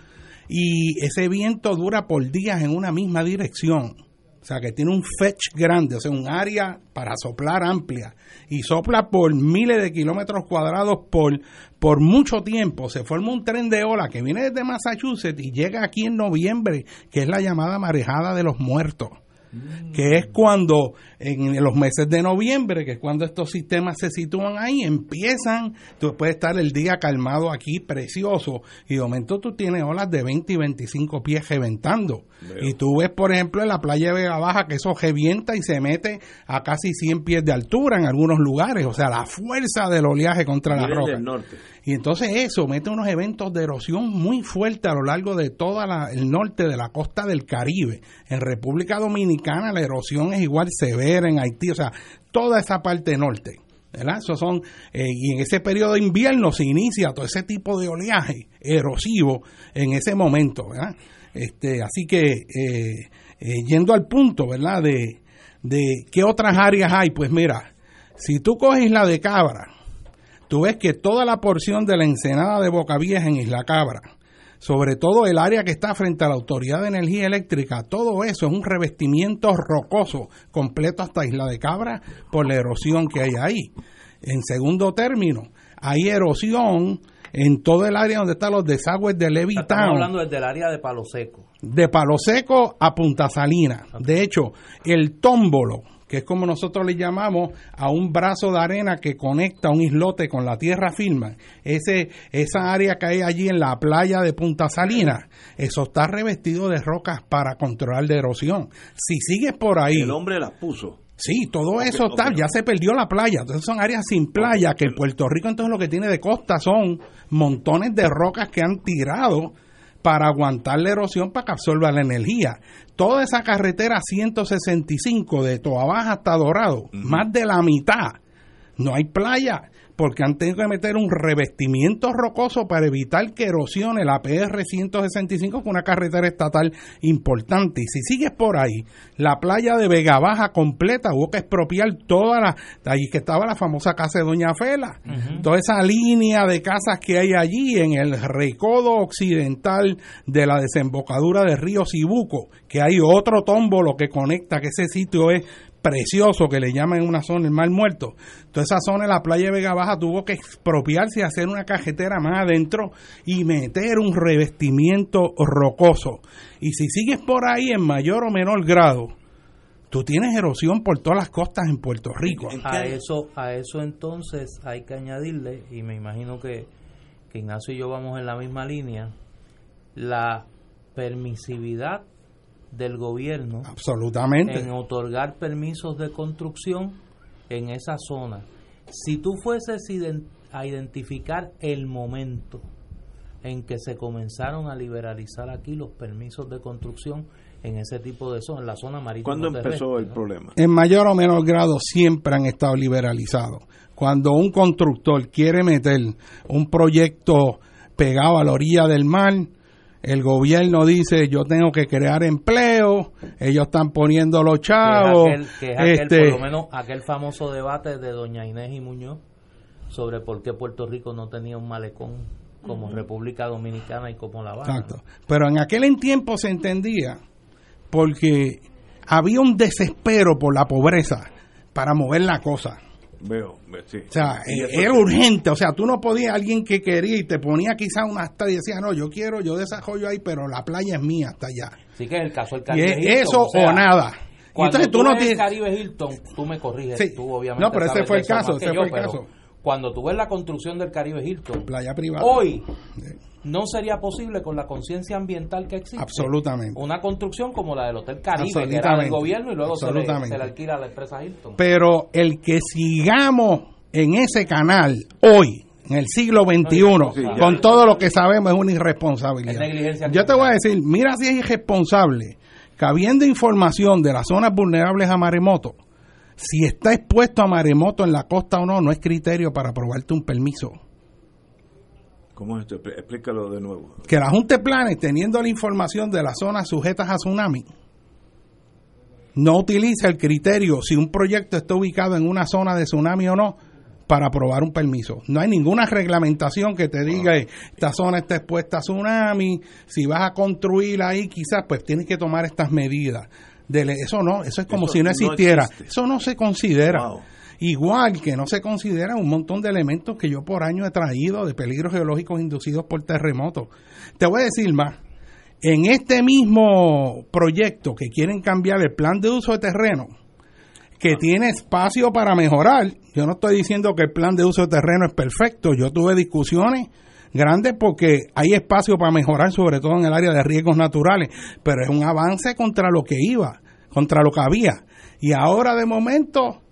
y ese viento dura por días en una misma dirección o sea, que tiene un fetch grande, o sea, un área para soplar amplia. Y sopla por miles de kilómetros cuadrados por, por mucho tiempo. Se forma un tren de ola que viene desde Massachusetts y llega aquí en noviembre, que es la llamada marejada de los muertos que es cuando en los meses de noviembre, que es cuando estos sistemas se sitúan ahí, empiezan, tú puedes estar el día calmado aquí, precioso, y de momento tú tienes olas de 20 y 25 pies reventando. Y tú ves, por ejemplo, en la playa de Vega Baja que eso revienta y se mete a casi 100 pies de altura en algunos lugares, o sea, la fuerza del oleaje contra la roca. Y entonces eso mete unos eventos de erosión muy fuertes a lo largo de todo el norte de la costa del Caribe. En República Dominicana la erosión es igual severa, en Haití, o sea, toda esa parte norte. ¿verdad? Eso son, eh, y en ese periodo de invierno se inicia todo ese tipo de oleaje erosivo en ese momento. ¿verdad? Este, así que, eh, eh, yendo al punto, ¿verdad? De, de qué otras áreas hay, pues mira, si tú coges la de Cabra, tú ves que toda la porción de la ensenada de Boca Vieja en Isla Cabra, sobre todo el área que está frente a la Autoridad de Energía Eléctrica, todo eso es un revestimiento rocoso completo hasta Isla de Cabra por la erosión que hay ahí. En segundo término, hay erosión en todo el área donde están los desagües de Levittown. Estamos hablando desde el área de Palo Seco. De Palo Seco a Punta Salina. De hecho, el tómbolo que es como nosotros le llamamos a un brazo de arena que conecta un islote con la tierra firme. Ese, esa área que hay allí en la playa de Punta Salina, eso está revestido de rocas para controlar la erosión. Si sigues por ahí... El hombre las puso. Sí, todo eso está, ya se perdió la playa. Entonces son áreas sin playa, que Puerto Rico entonces lo que tiene de costa son montones de rocas que han tirado para aguantar la erosión para que absorba la energía. Toda esa carretera 165 de Toa Baja hasta Dorado, más de la mitad, no hay playa porque han tenido que meter un revestimiento rocoso para evitar que erosione la PR 165, que es una carretera estatal importante. Y si sigues por ahí, la playa de Vega Baja completa, hubo que expropiar toda la. Allí que estaba la famosa casa de Doña Fela. Toda esa línea de casas que hay allí en el recodo occidental de la desembocadura del río Cibuco, que hay otro tómbolo que conecta, que ese sitio es precioso que le llaman en una zona el Mar Muerto. Toda esa zona de la playa de Vega Baja tuvo que expropiarse y hacer una cajetera más adentro y meter un revestimiento rocoso. Y si sigues por ahí en mayor o menor grado, tú tienes erosión por todas las costas en Puerto Rico. A eso, a eso entonces hay que añadirle, y me imagino que, que Ignacio y yo vamos en la misma línea, la permisividad del gobierno absolutamente en otorgar permisos de construcción en esa zona. Si tú fueses a identificar el momento en que se comenzaron a liberalizar aquí los permisos de construcción en ese tipo de zonas, en la zona marítima. ¿Cuándo empezó el problema? En mayor o menor grado siempre han estado liberalizados. Cuando un constructor quiere meter un proyecto pegado a la orilla del mar, el gobierno dice yo tengo que crear empleo, ellos están poniendo los chavos. Que este, por lo menos aquel famoso debate de doña Inés y Muñoz sobre por qué Puerto Rico no tenía un malecón como República Dominicana y como La Habana. Exacto. Pero en aquel tiempo se entendía porque había un desespero por la pobreza para mover la cosa. Veo, sí. O sea, eh, era urgente. O sea, tú no podías, alguien que quería y te ponía quizá una hasta y decía, no, yo quiero, yo desarrollo ahí, pero la playa es mía hasta allá. Sí, que es el caso del Caribe y Eso o, nada. Cuando Entonces, tú, no tienes. Caribe Hilton, tú me corriges, tú obviamente. No, pero ese fue el caso, ese fue el caso. Cuando tú ves la construcción del Caribe Hilton, playa privada. Hoy no sería posible con la conciencia ambiental que existe. Absolutamente. Una construcción como la del Hotel Caribe, que era del gobierno y luego se le, se le, alquila a la empresa Hilton. Pero el que sigamos en ese canal hoy, en el siglo XXI, con todo lo que sabemos, es una irresponsabilidad. Yo te voy a decir, mira si es irresponsable, que habiendo información de las zonas vulnerables a maremoto, si está expuesto a maremoto en la costa o no, no es criterio para aprobarte un permiso. ¿Cómo es esto? Explícalo de nuevo. Que la Junta de Planes, teniendo la información de las zonas sujetas a tsunami, no utiliza el criterio si un proyecto está ubicado en una zona de tsunami o no para aprobar un permiso. No hay ninguna reglamentación que te diga esta zona está expuesta a tsunami, si vas a construir ahí quizás pues tienes que tomar estas medidas. eso no, eso es como si no existiera. eso no se considera. Igual que no se considera un montón de elementos que yo por año he traído de peligros geológicos inducidos por terremotos. Te voy a decir más. En este mismo proyecto que quieren cambiar el plan de uso de terreno, que tiene espacio para mejorar, yo no estoy diciendo que el plan de uso de terreno es perfecto, yo tuve discusiones grandes porque hay espacio para mejorar, sobre todo en el área de riesgos naturales, pero es un avance contra lo que iba, contra lo que había. Y ahora de momento,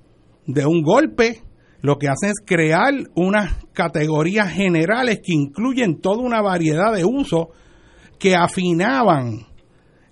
de un golpe, lo que hacen es crear unas categorías generales que incluyen toda una variedad de usos que afinaban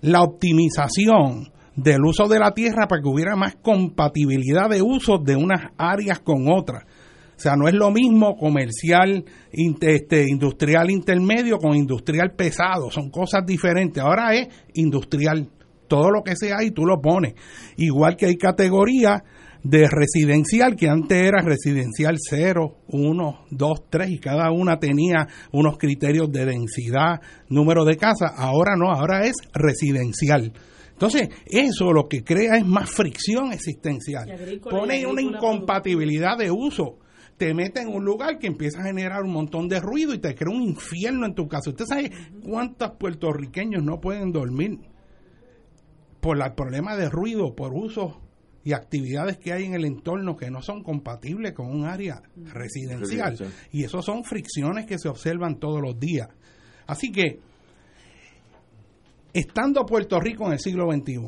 la optimización del uso de la tierra para que hubiera más compatibilidad de uso de unas áreas con otras. O sea, no es lo mismo comercial, este, industrial intermedio con industrial pesado, son cosas diferentes. Ahora es industrial, todo lo que sea y tú lo pones. Igual que hay categorías de residencial, que antes era residencial 0, 1, 2, 3, y cada una tenía unos criterios de densidad, número de casas, ahora no, ahora es residencial. Entonces, eso lo que crea es más fricción existencial. Pone una incompatibilidad de uso. Te mete en un lugar que empieza a generar un montón de ruido y te crea un infierno en tu casa. ¿Usted sabe cuántos puertorriqueños no pueden dormir por el problema de ruido, por uso y actividades que hay en el entorno que no son compatibles con un área residencial. Y eso son fricciones que se observan todos los días. Así que, estando Puerto Rico en el siglo XXI,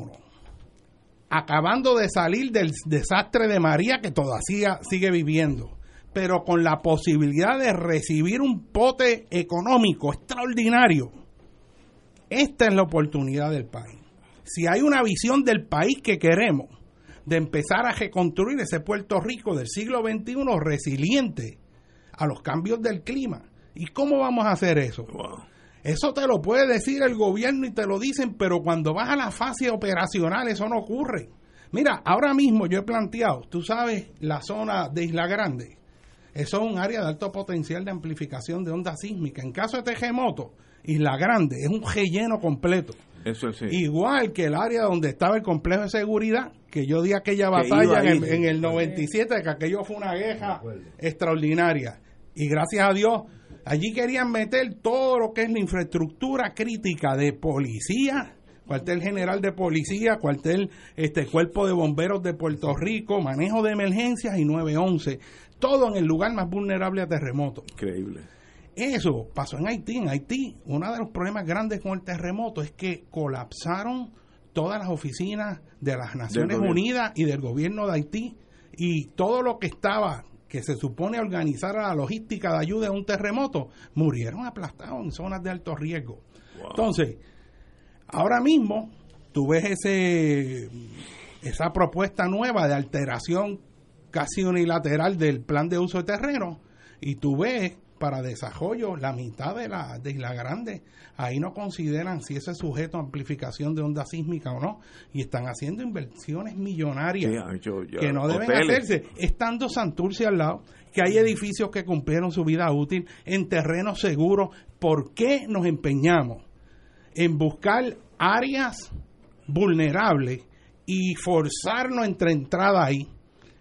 acabando de salir del desastre de María que todavía sigue viviendo, pero con la posibilidad de recibir un pote económico extraordinario, esta es la oportunidad del país. Si hay una visión del país que queremos, de empezar a reconstruir ese Puerto Rico del siglo XXI resiliente a los cambios del clima. ¿Y cómo vamos a hacer eso? Eso te lo puede decir el gobierno y te lo dicen, pero cuando vas a la fase operacional eso no ocurre. Mira, ahora mismo yo he planteado, tú sabes, la zona de Isla Grande, eso es un área de alto potencial de amplificación de onda sísmica. En caso de terremoto, Isla Grande es un relleno completo. Eso sí. Igual que el área donde estaba el complejo de seguridad, que yo di aquella batalla en, el, en el 97, que aquello fue una guerra extraordinaria. Y gracias a Dios, allí querían meter todo lo que es la infraestructura crítica de policía, cuartel general de policía, cuartel, este cuerpo de bomberos de Puerto Rico, manejo de emergencias y 911, todo en el lugar más vulnerable a terremotos. Increíble. Eso pasó en Haití. En Haití, uno de los problemas grandes con el terremoto es que colapsaron todas las oficinas de las Naciones Unidas y del gobierno de Haití y todo lo que estaba que se supone organizar la logística de ayuda a un terremoto, murieron aplastados en zonas de alto riesgo. Entonces, ahora mismo tú ves ese esa propuesta nueva de alteración casi unilateral del plan de uso de terreno y tú ves para desarrollo, la mitad de la, de Isla Grande, ahí no consideran si ese es sujeto a amplificación de onda sísmica o no, y están haciendo inversiones millonarias que no deben hacerse, estando Santurce al lado, que hay edificios que cumplieron su vida útil en terrenos seguros, ¿por qué nos empeñamos en buscar áreas vulnerables y forzarnos entre entrada ahí?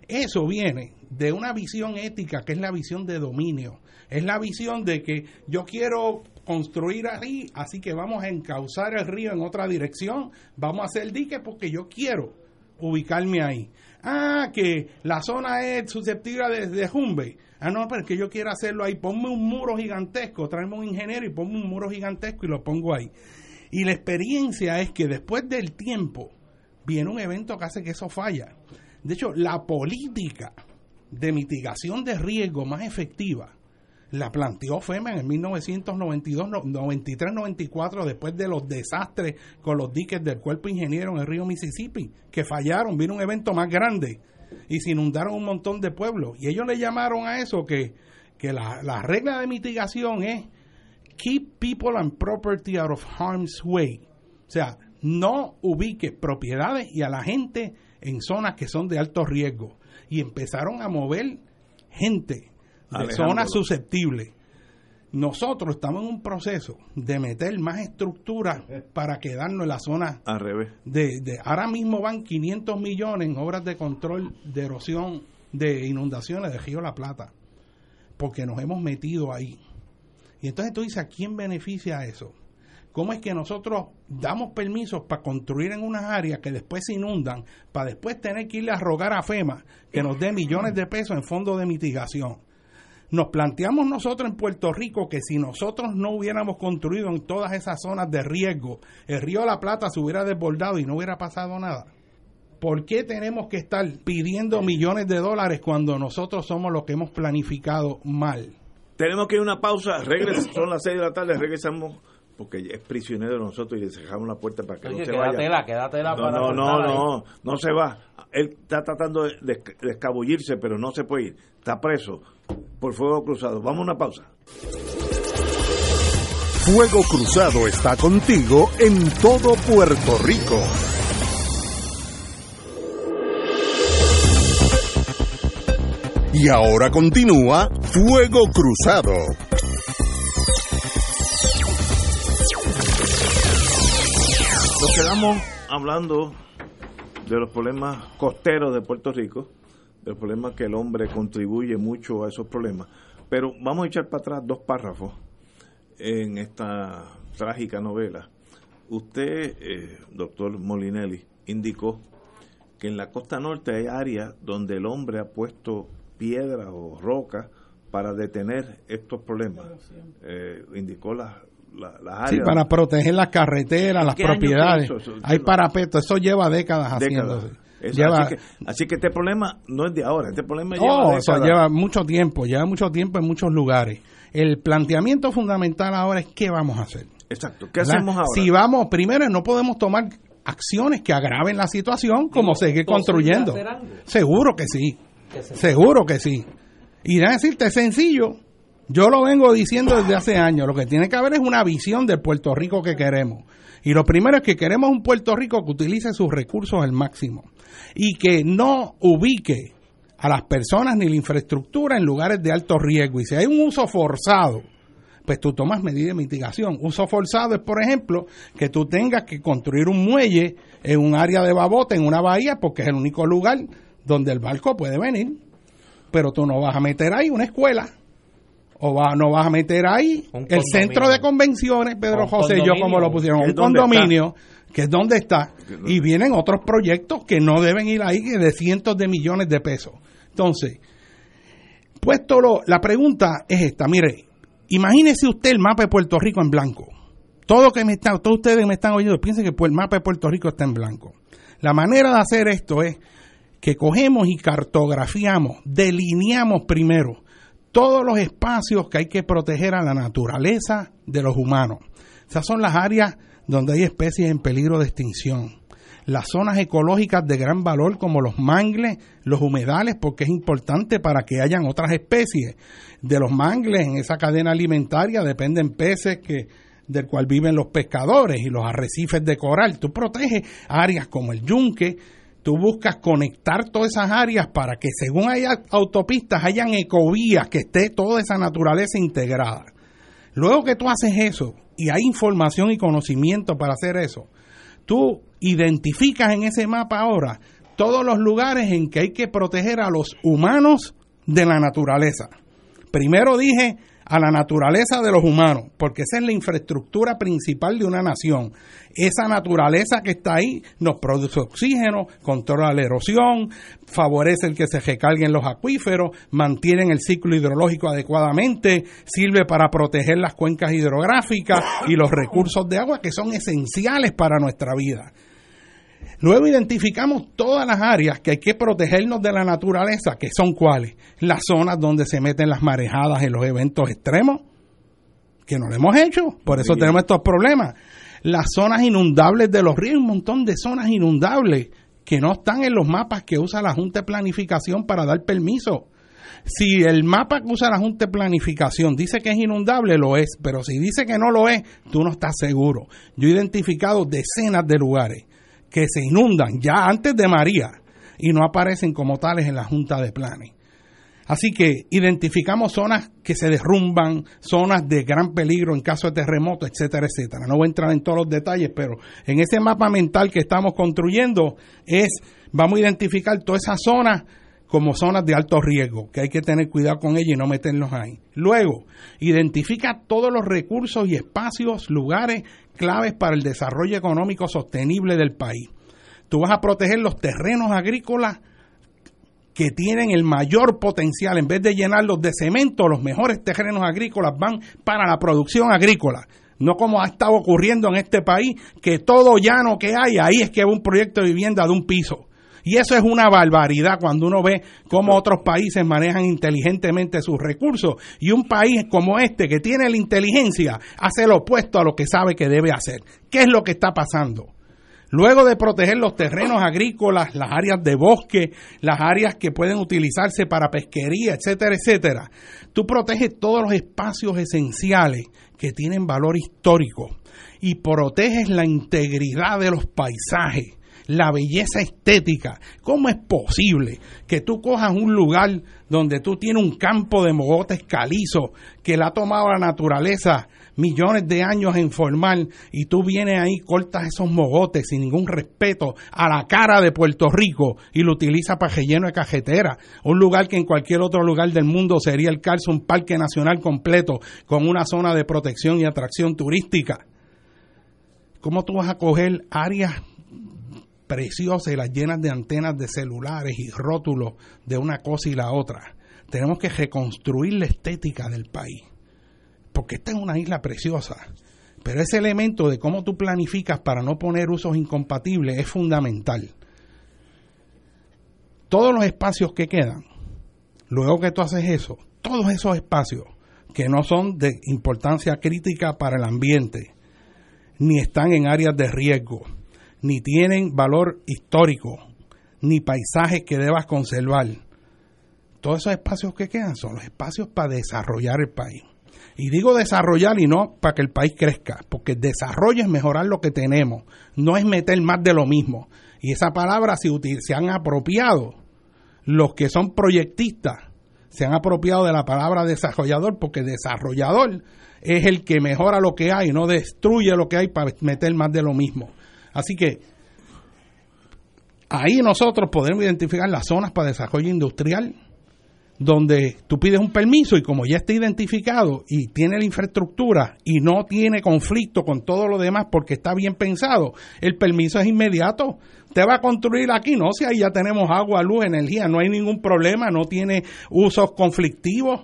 Eso viene de una visión ética que es la visión de dominio es la visión de que yo quiero construir ahí, así que vamos a encauzar el río en otra dirección, vamos a hacer dique porque yo quiero ubicarme ahí. Ah, que la zona es susceptible de, de jumbe. Ah, no, pero es que yo quiero hacerlo ahí. Ponme un muro gigantesco, tráeme un ingeniero y ponme un muro gigantesco y lo pongo ahí. Y la experiencia es que después del tiempo viene un evento que hace que eso falla. De hecho, la política de mitigación de riesgo más efectiva la planteó FEMA en el 1992, 93, 94, después de los desastres con los diques del cuerpo ingeniero en el río Mississippi, que fallaron, vino un evento más grande y se inundaron un montón de pueblos. Y ellos le llamaron a eso que, que la, la regla de mitigación es keep people and property out of harm's way. O sea, no ubique propiedades y a la gente en zonas que son de alto riesgo. Y empezaron a mover gente de zonas susceptibles. Nosotros estamos en un proceso de meter más estructuras para quedarnos en la zona. Al revés. De, de, ahora mismo van 500 millones en obras de control de erosión, de inundaciones de Río La Plata, porque nos hemos metido ahí. Y entonces tú dices, ¿a quién beneficia eso? ¿Cómo es que nosotros damos permisos para construir en unas áreas que después se inundan, para después tener que irle a rogar a FEMA que nos dé millones de pesos en fondos de mitigación? Nos planteamos nosotros en Puerto Rico que si nosotros no hubiéramos construido en todas esas zonas de riesgo, el río la Plata se hubiera desbordado y no hubiera pasado nada. ¿Por qué tenemos que estar pidiendo millones de dólares cuando nosotros somos los que hemos planificado mal? Tenemos que ir a una pausa, regresamos, son las 6 de la tarde, regresamos porque es prisionero de nosotros y le cerramos la puerta para que no se vaya. Quédatela, no, no, no, no, no se va. Él está tratando de, de, escabullirse, pero no se puede ir. Está preso por fuego cruzado. Vamos a una pausa. Fuego Cruzado está contigo en todo Puerto Rico. Y ahora continúa Fuego Cruzado. Nos quedamos hablando de los problemas costeros de Puerto Rico, del problema que el hombre contribuye mucho a esos problemas. Pero vamos a echar para atrás dos párrafos en esta trágica novela. Usted, eh, doctor Molinelli, indicó que en la costa norte hay áreas donde el hombre ha puesto piedra o roca para detener estos problemas. Eh, indicó las Sí, para proteger las carreteras, las propiedades. Hay parapetos, eso lleva décadas, haciéndose. así, que, este problema no es de ahora, este problema lleva, lleva mucho tiempo, lleva mucho tiempo en muchos lugares. El planteamiento fundamental ahora es qué vamos a hacer. Exacto, ¿qué hacemos ahora? Si vamos, primero no podemos tomar acciones que agraven la situación como seguir construyendo. Seguro que sí, seguro que sí. Y de decirte sencillo, yo lo vengo diciendo desde hace años. Lo que tiene que haber es una visión del Puerto Rico que queremos. Y lo primero es que queremos un Puerto Rico que utilice sus recursos al máximo y que no ubique a las personas ni la infraestructura en lugares de alto riesgo. Y si hay un uso forzado, pues tú tomas medidas de mitigación. Uso forzado es, por ejemplo, que tú tengas que construir un muelle en un área de babote, en una bahía, porque es el único lugar donde el barco puede venir. Pero tú no vas a meter ahí una escuela o va, no vas a meter ahí el centro de convenciones, Pedro José y yo como lo pusieron, un condominio, que es donde está, y vienen otros proyectos que no deben ir ahí de cientos de millones de pesos. Entonces, puesto lo, la pregunta es esta, mire, imagínese usted el mapa de Puerto Rico en blanco. Todo que me está, todos ustedes me están oyendo, piensen que el mapa de Puerto Rico está en blanco. La manera de hacer esto es que cogemos y cartografiamos, delineamos primero todos los espacios que hay que proteger a la naturaleza de los humanos. Esas son las áreas donde hay especies en peligro de extinción. Las zonas ecológicas de gran valor como los mangles, los humedales, porque es importante para que hayan otras especies. De los mangles en esa cadena alimentaria dependen peces que del cual viven los pescadores y los arrecifes de coral. Tú proteges áreas como el yunque, tú buscas conectar todas esas áreas para que según haya autopistas, hayan ecovías, que esté toda esa naturaleza integrada. Luego que tú haces eso y hay información y conocimiento para hacer eso, tú identificas en ese mapa ahora todos los lugares en que hay que proteger a los humanos de la naturaleza. Primero dije a la naturaleza de los humanos, porque esa es la infraestructura principal de una nación. Esa naturaleza que está ahí nos produce oxígeno, controla la erosión, favorece el que se recarguen los acuíferos, mantiene el ciclo hidrológico adecuadamente, sirve para proteger las cuencas hidrográficas y los recursos de agua que son esenciales para nuestra vida. Luego identificamos todas las áreas que hay que protegernos de la naturaleza, que son cuáles? Las zonas donde se meten las marejadas en los eventos extremos, que no lo hemos hecho, por eso tenemos estos problemas. Las zonas inundables de los ríos, un montón de zonas inundables que no están en los mapas que usa la Junta de Planificación para dar permiso. Si el mapa que usa la Junta de Planificación dice que es inundable, lo es, pero si dice que no lo es, tú no estás seguro. Yo he identificado decenas de lugares que se inundan ya antes de María y no aparecen como tales en la Junta de Planes. Así que identificamos zonas que se derrumban, zonas de gran peligro en caso de terremoto, etcétera, etcétera. No voy a entrar en todos los detalles, pero en ese mapa mental que estamos construyendo es, vamos a identificar todas esas zonas como zonas de alto riesgo, que hay que tener cuidado con ellas y no meternos ahí. Luego, identifica todos los recursos y espacios, lugares claves para el desarrollo económico sostenible del país. Tú vas a proteger los terrenos agrícolas que tienen el mayor potencial, en vez de llenarlos de cemento, los mejores terrenos agrícolas van para la producción agrícola. No como ha estado ocurriendo en este país, que todo llano que hay, ahí es que hay un proyecto de vivienda de un piso. Y eso es una barbaridad cuando uno ve cómo otros países manejan inteligentemente sus recursos. Y un país como este, que tiene la inteligencia, hace lo opuesto a lo que sabe que debe hacer. ¿Qué es lo que está pasando? Luego de proteger los terrenos agrícolas, las áreas de bosque, las áreas que pueden utilizarse para pesquería, etcétera, etcétera, tú proteges todos los espacios esenciales que tienen valor histórico y proteges la integridad de los paisajes, la belleza estética. ¿Cómo es posible que tú cojas un lugar donde tú tienes un campo de mogotes calizo que la ha tomado la naturaleza millones de años en formar y tú vienes ahí, cortas esos mogotes sin ningún respeto a la cara de Puerto Rico y lo utilizas para relleno de cajetera. Un lugar que en cualquier otro lugar del mundo sería el caso un parque nacional completo con una zona de protección y atracción turística. ¿Cómo tú vas a coger áreas preciosas y las llenas de antenas de celulares y rótulos de una cosa y la otra? Tenemos que reconstruir la estética del país porque esta es una isla preciosa. Pero ese elemento de cómo tú planificas para no poner usos incompatibles es fundamental. Todos los espacios que quedan, luego que tú haces eso, todos esos espacios que no son de importancia crítica para el ambiente, ni están en áreas de riesgo, ni tienen valor histórico, ni paisajes que debas conservar. Todos esos espacios que quedan son los espacios para desarrollar el país. Y digo desarrollar y no para que el país crezca, porque desarrollo es mejorar lo que tenemos, no es meter más de lo mismo. Y esa palabra se, se han apropiado los que son proyectistas, se han apropiado de la palabra desarrollador, porque desarrollador es el que mejora lo que hay, no destruye lo que hay para meter más de lo mismo. Así que ahí nosotros podemos identificar las zonas para desarrollo industrial, donde tú pides un permiso y como ya está identificado y tiene la infraestructura y no tiene conflicto con todo lo demás porque está bien pensado, el permiso es inmediato. Te va a construir aquí, no, si ahí ya tenemos agua, luz, energía, no hay ningún problema, no tiene usos conflictivos,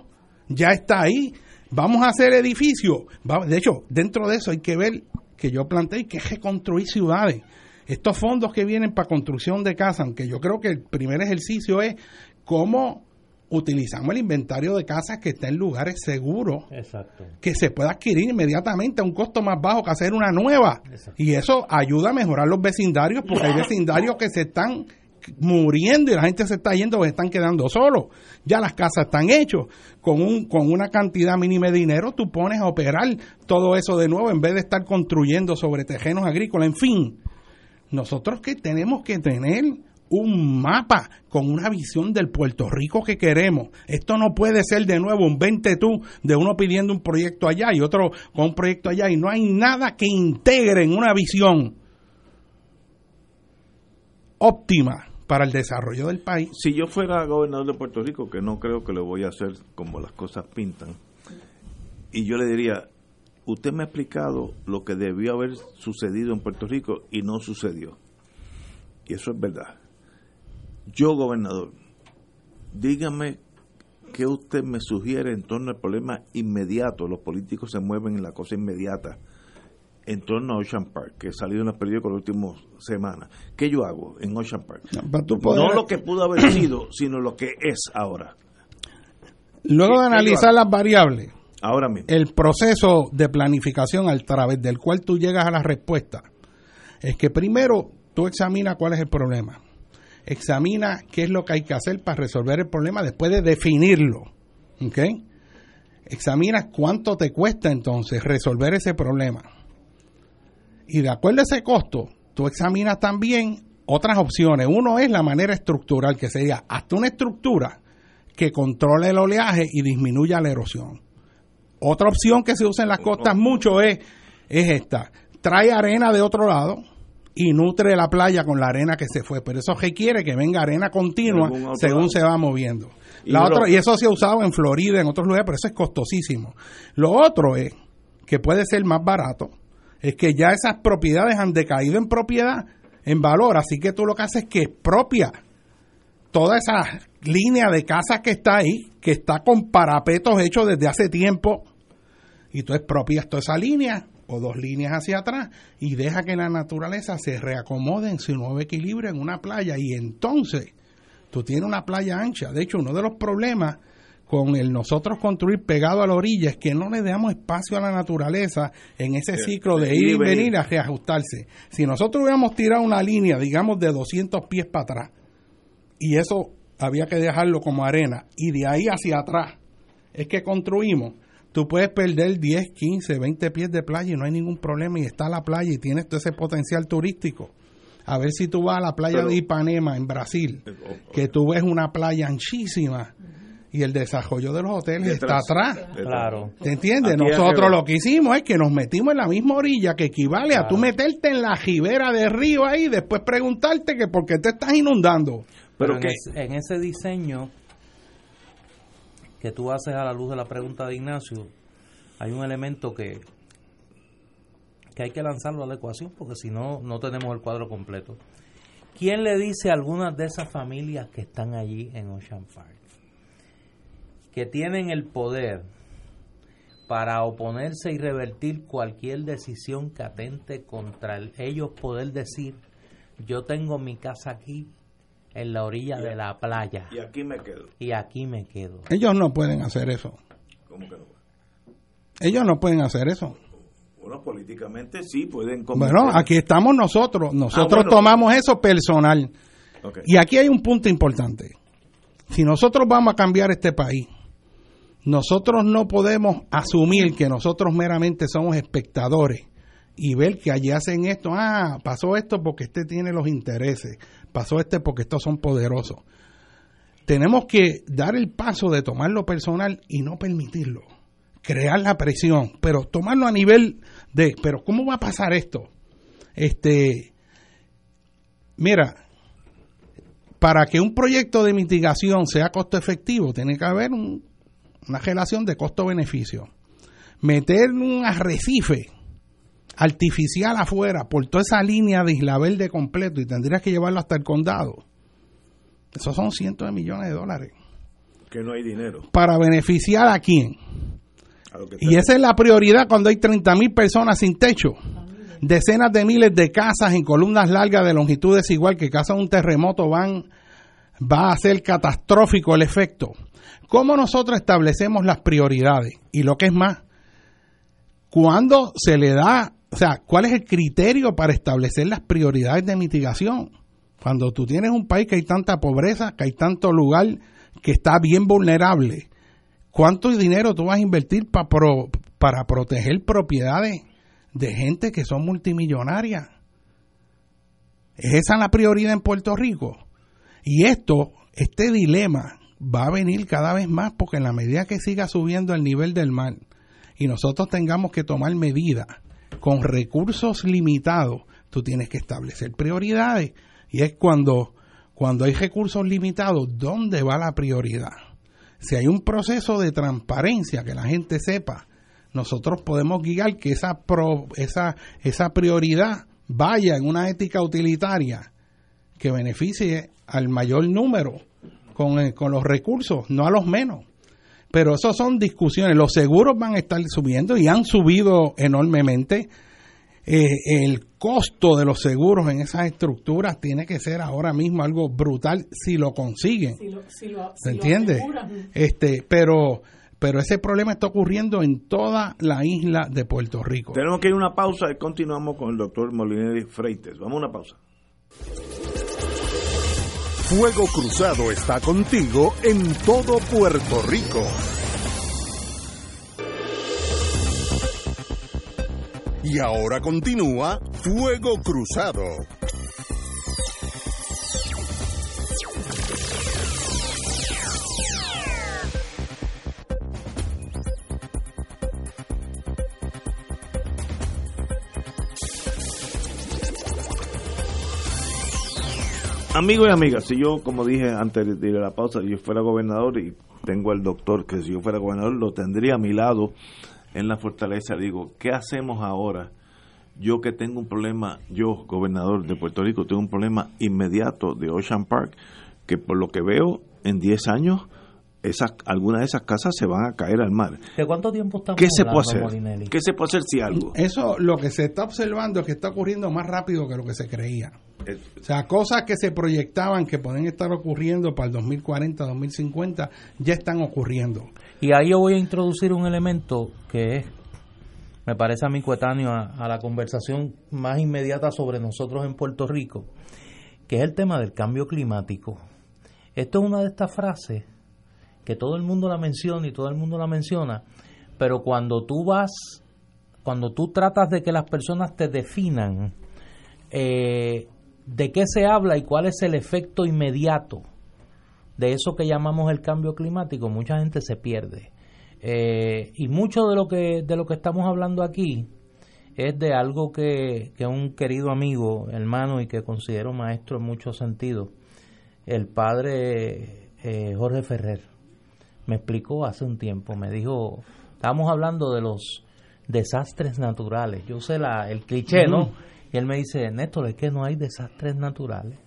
ya está ahí. Vamos a hacer edificios. De hecho, dentro de eso hay que ver que yo planteé que es reconstruir ciudades. Estos fondos que vienen para construcción de casas, aunque yo creo que el primer ejercicio es cómo utilizamos el inventario de casas que está en lugares seguros, que se pueda adquirir inmediatamente a un costo más bajo que hacer una nueva. Y eso ayuda a mejorar los vecindarios, porque hay vecindarios que se están muriendo y la gente se está yendo se están quedando solos. Ya las casas están hechas. Con, un, con una cantidad mínima de dinero tú pones a operar todo eso de nuevo en vez de estar construyendo sobre terrenos agrícolas. En fin, nosotros que tenemos que tener un mapa con una visión del Puerto Rico que queremos. Esto no puede ser de nuevo un 20 tú de uno pidiendo un proyecto allá y otro con un proyecto allá y no hay nada que integre en una visión óptima para el desarrollo del país. Si yo fuera gobernador de Puerto Rico, que no creo que lo voy a hacer como las cosas pintan, y yo le diría, usted me ha explicado lo que debió haber sucedido en Puerto Rico y no sucedió. Y eso es verdad yo, gobernador, dígame qué usted me sugiere en torno al problema inmediato. Los políticos se mueven en la cosa inmediata en torno a Ocean Park, que ha salido en los periódicos las últimas semanas. ¿Qué yo hago en Ocean Park? No, lo que pudo haber sido, sino lo que es ahora. Luego de analizar las variables, ahora mismo. el proceso de planificación a través del cual tú llegas a la respuesta es que primero tú examinas cuál es el problema examina qué es lo que hay que hacer para resolver el problema después de definirlo. ¿Ok? Examina cuánto te cuesta entonces resolver ese problema. Y de acuerdo a ese costo, tú examinas también otras opciones. Uno es la manera estructural, que sería hasta una estructura que controle el oleaje y disminuya la erosión. Otra opción que se usa en las costas mucho es, es esta. Trae arena de otro lado y nutre la playa con la arena que se fue. Pero eso requiere que venga arena continua según se va moviendo. La y, otra, y eso se ha usado en Florida, en otros lugares, pero eso es costosísimo. Lo otro es, que puede ser más barato, es que ya esas propiedades han decaído en propiedad, en valor, así que tú lo que haces es que expropia toda esa línea de casas que está ahí, que está con parapetos hechos desde hace tiempo, y tú expropias toda esa línea o dos líneas hacia atrás y deja que la naturaleza se reacomode en su nuevo equilibrio en una playa y entonces tú tienes una playa ancha. De hecho, uno de los problemas con el nosotros construir pegado a la orilla es que no le damos espacio a la naturaleza en ese ciclo de ir y venir a reajustarse. Si nosotros hubiéramos tirado una línea, digamos, de 200 pies para atrás, y eso había que dejarlo como arena, y de ahí hacia atrás es que construimos, tú puedes perder 10, 15, 20 pies de playa y no hay ningún problema, y está la playa y tienes todo ese potencial turístico. A ver si tú vas a la playa de Ipanema en Brasil, eh, que tú ves una playa anchísima y el desarrollo de los hoteles está atrás. Claro. ¿Te entiendes? Nosotros lo que hicimos es que nos metimos en la misma orilla que equivale a tú meterte en la jibera de río ahí y después preguntarte que por qué te estás inundando. Pero, que en, ese diseño que tú haces a la luz de la pregunta de Ignacio, hay un elemento que, que hay que lanzarlo a la ecuación porque si no, no tenemos el cuadro completo. ¿Quién le dice a algunas de esas familias que están allí en Ocean Park que tienen el poder para oponerse y revertir cualquier decisión que atente contra ellos poder decir yo tengo mi casa aquí en la orilla de la playa y aquí me quedo y aquí me quedo ellos no pueden hacer eso ¿Cómo que no? ellos no pueden hacer eso bueno, políticamente sí pueden Bueno, aquí estamos nosotros. Nosotros ah, tomamos eso personal. Y aquí hay un punto importante. Si nosotros vamos a cambiar este país, nosotros no podemos asumir que nosotros meramente somos espectadores y ver que allí hacen esto. Ah, pasó esto porque este tiene los intereses. Pasó este porque estos son poderosos. Tenemos que dar el paso de tomarlo personal y no permitirlo crear la presión, pero tomarlo a nivel de, pero ¿cómo va a pasar esto? Este, mira, para que un proyecto de mitigación sea costo efectivo, tiene que haber una relación de costo-beneficio. Meter un arrecife artificial afuera por toda esa línea de Isla Verde completo y tendrías que llevarlo hasta el condado. Esos son cientos de millones de dólares. Que no hay dinero. ¿Para beneficiar a quién? Y esa es la prioridad cuando hay 30 mil personas sin techo. Decenas de miles de casas en columnas largas de longitudes igual que casa un terremoto van va a ser catastrófico el efecto. ¿Cómo nosotros establecemos las prioridades? Y lo que es más, ¿cuándo se le da, o sea, cuál es el criterio para establecer las prioridades de mitigación? Cuando tú tienes un país que hay tanta pobreza, que hay tanto lugar que está bien vulnerable, ¿Cuánto dinero tú vas a invertir para proteger propiedades de gente que son multimillonarias? ¿Es esa la prioridad en Puerto Rico? Y esto, este dilema va a venir cada vez más porque en la medida que siga subiendo el nivel del mar y nosotros tengamos que tomar medidas con recursos limitados, tú tienes que establecer prioridades. Y es cuando, cuando hay recursos limitados, ¿dónde va la prioridad? si hay un proceso de transparencia, que la gente sepa, nosotros podemos guiar que esa, esa, esa prioridad vaya en una ética utilitaria que beneficie al mayor número con, eh, con los recursos, no a los menos. Pero eso son discusiones. Los seguros van a estar subiendo y han subido enormemente. Eh, el costo de los seguros en esas estructuras tiene que ser ahora mismo algo brutal si lo consiguen. ¿Se entiende? este, pero pero ese problema está ocurriendo en toda la isla de Puerto Rico. Tenemos que ir a una pausa y continuamos con el doctor Molinelli Freites. Vamos a una pausa. Fuego Cruzado está contigo en todo Puerto Rico. Y ahora continúa Fuego Cruzado. Amigos y amigas, si yo, como dije antes de la pausa, yo fuera gobernador y tengo al doctor que si yo fuera gobernador lo tendría a mi lado en la fortaleza, digo, ¿qué hacemos ahora? Yo que tengo un problema, yo, gobernador de Puerto Rico, tengo un problema inmediato de Ocean Park, que por lo que veo, en 10 años, esas, algunas de esas casas se van a caer al mar. ¿De cuánto tiempo estamos ¿Qué se puede hacer? ¿Qué se puede hacer si algo? Eso, lo que se está observando es que está ocurriendo más rápido que lo que se creía. O sea, cosas que se proyectaban que pueden estar ocurriendo para el 2040, 2050, ya están ocurriendo. Y ahí yo voy a introducir un elemento que es, me parece a mí coetáneo a, la conversación más inmediata sobre nosotros en Puerto Rico, que es el tema del cambio climático. Esto es una de estas frases que todo el mundo la menciona y todo el mundo la menciona, pero cuando tú vas, cuando tú tratas de que las personas te definan, eh, de qué se habla y cuál es el efecto inmediato de eso que llamamos el cambio climático, mucha gente se pierde. Eh, y mucho de lo que de lo que estamos hablando aquí es de algo que, que un querido amigo, hermano y que considero maestro en muchos sentidos, el padre eh, Jorge Ferrer, me explicó hace un tiempo, me dijo, estábamos hablando de los desastres naturales, yo sé la, el cliché, ¿no? Y él me dice, Néstor, es que no hay desastres naturales.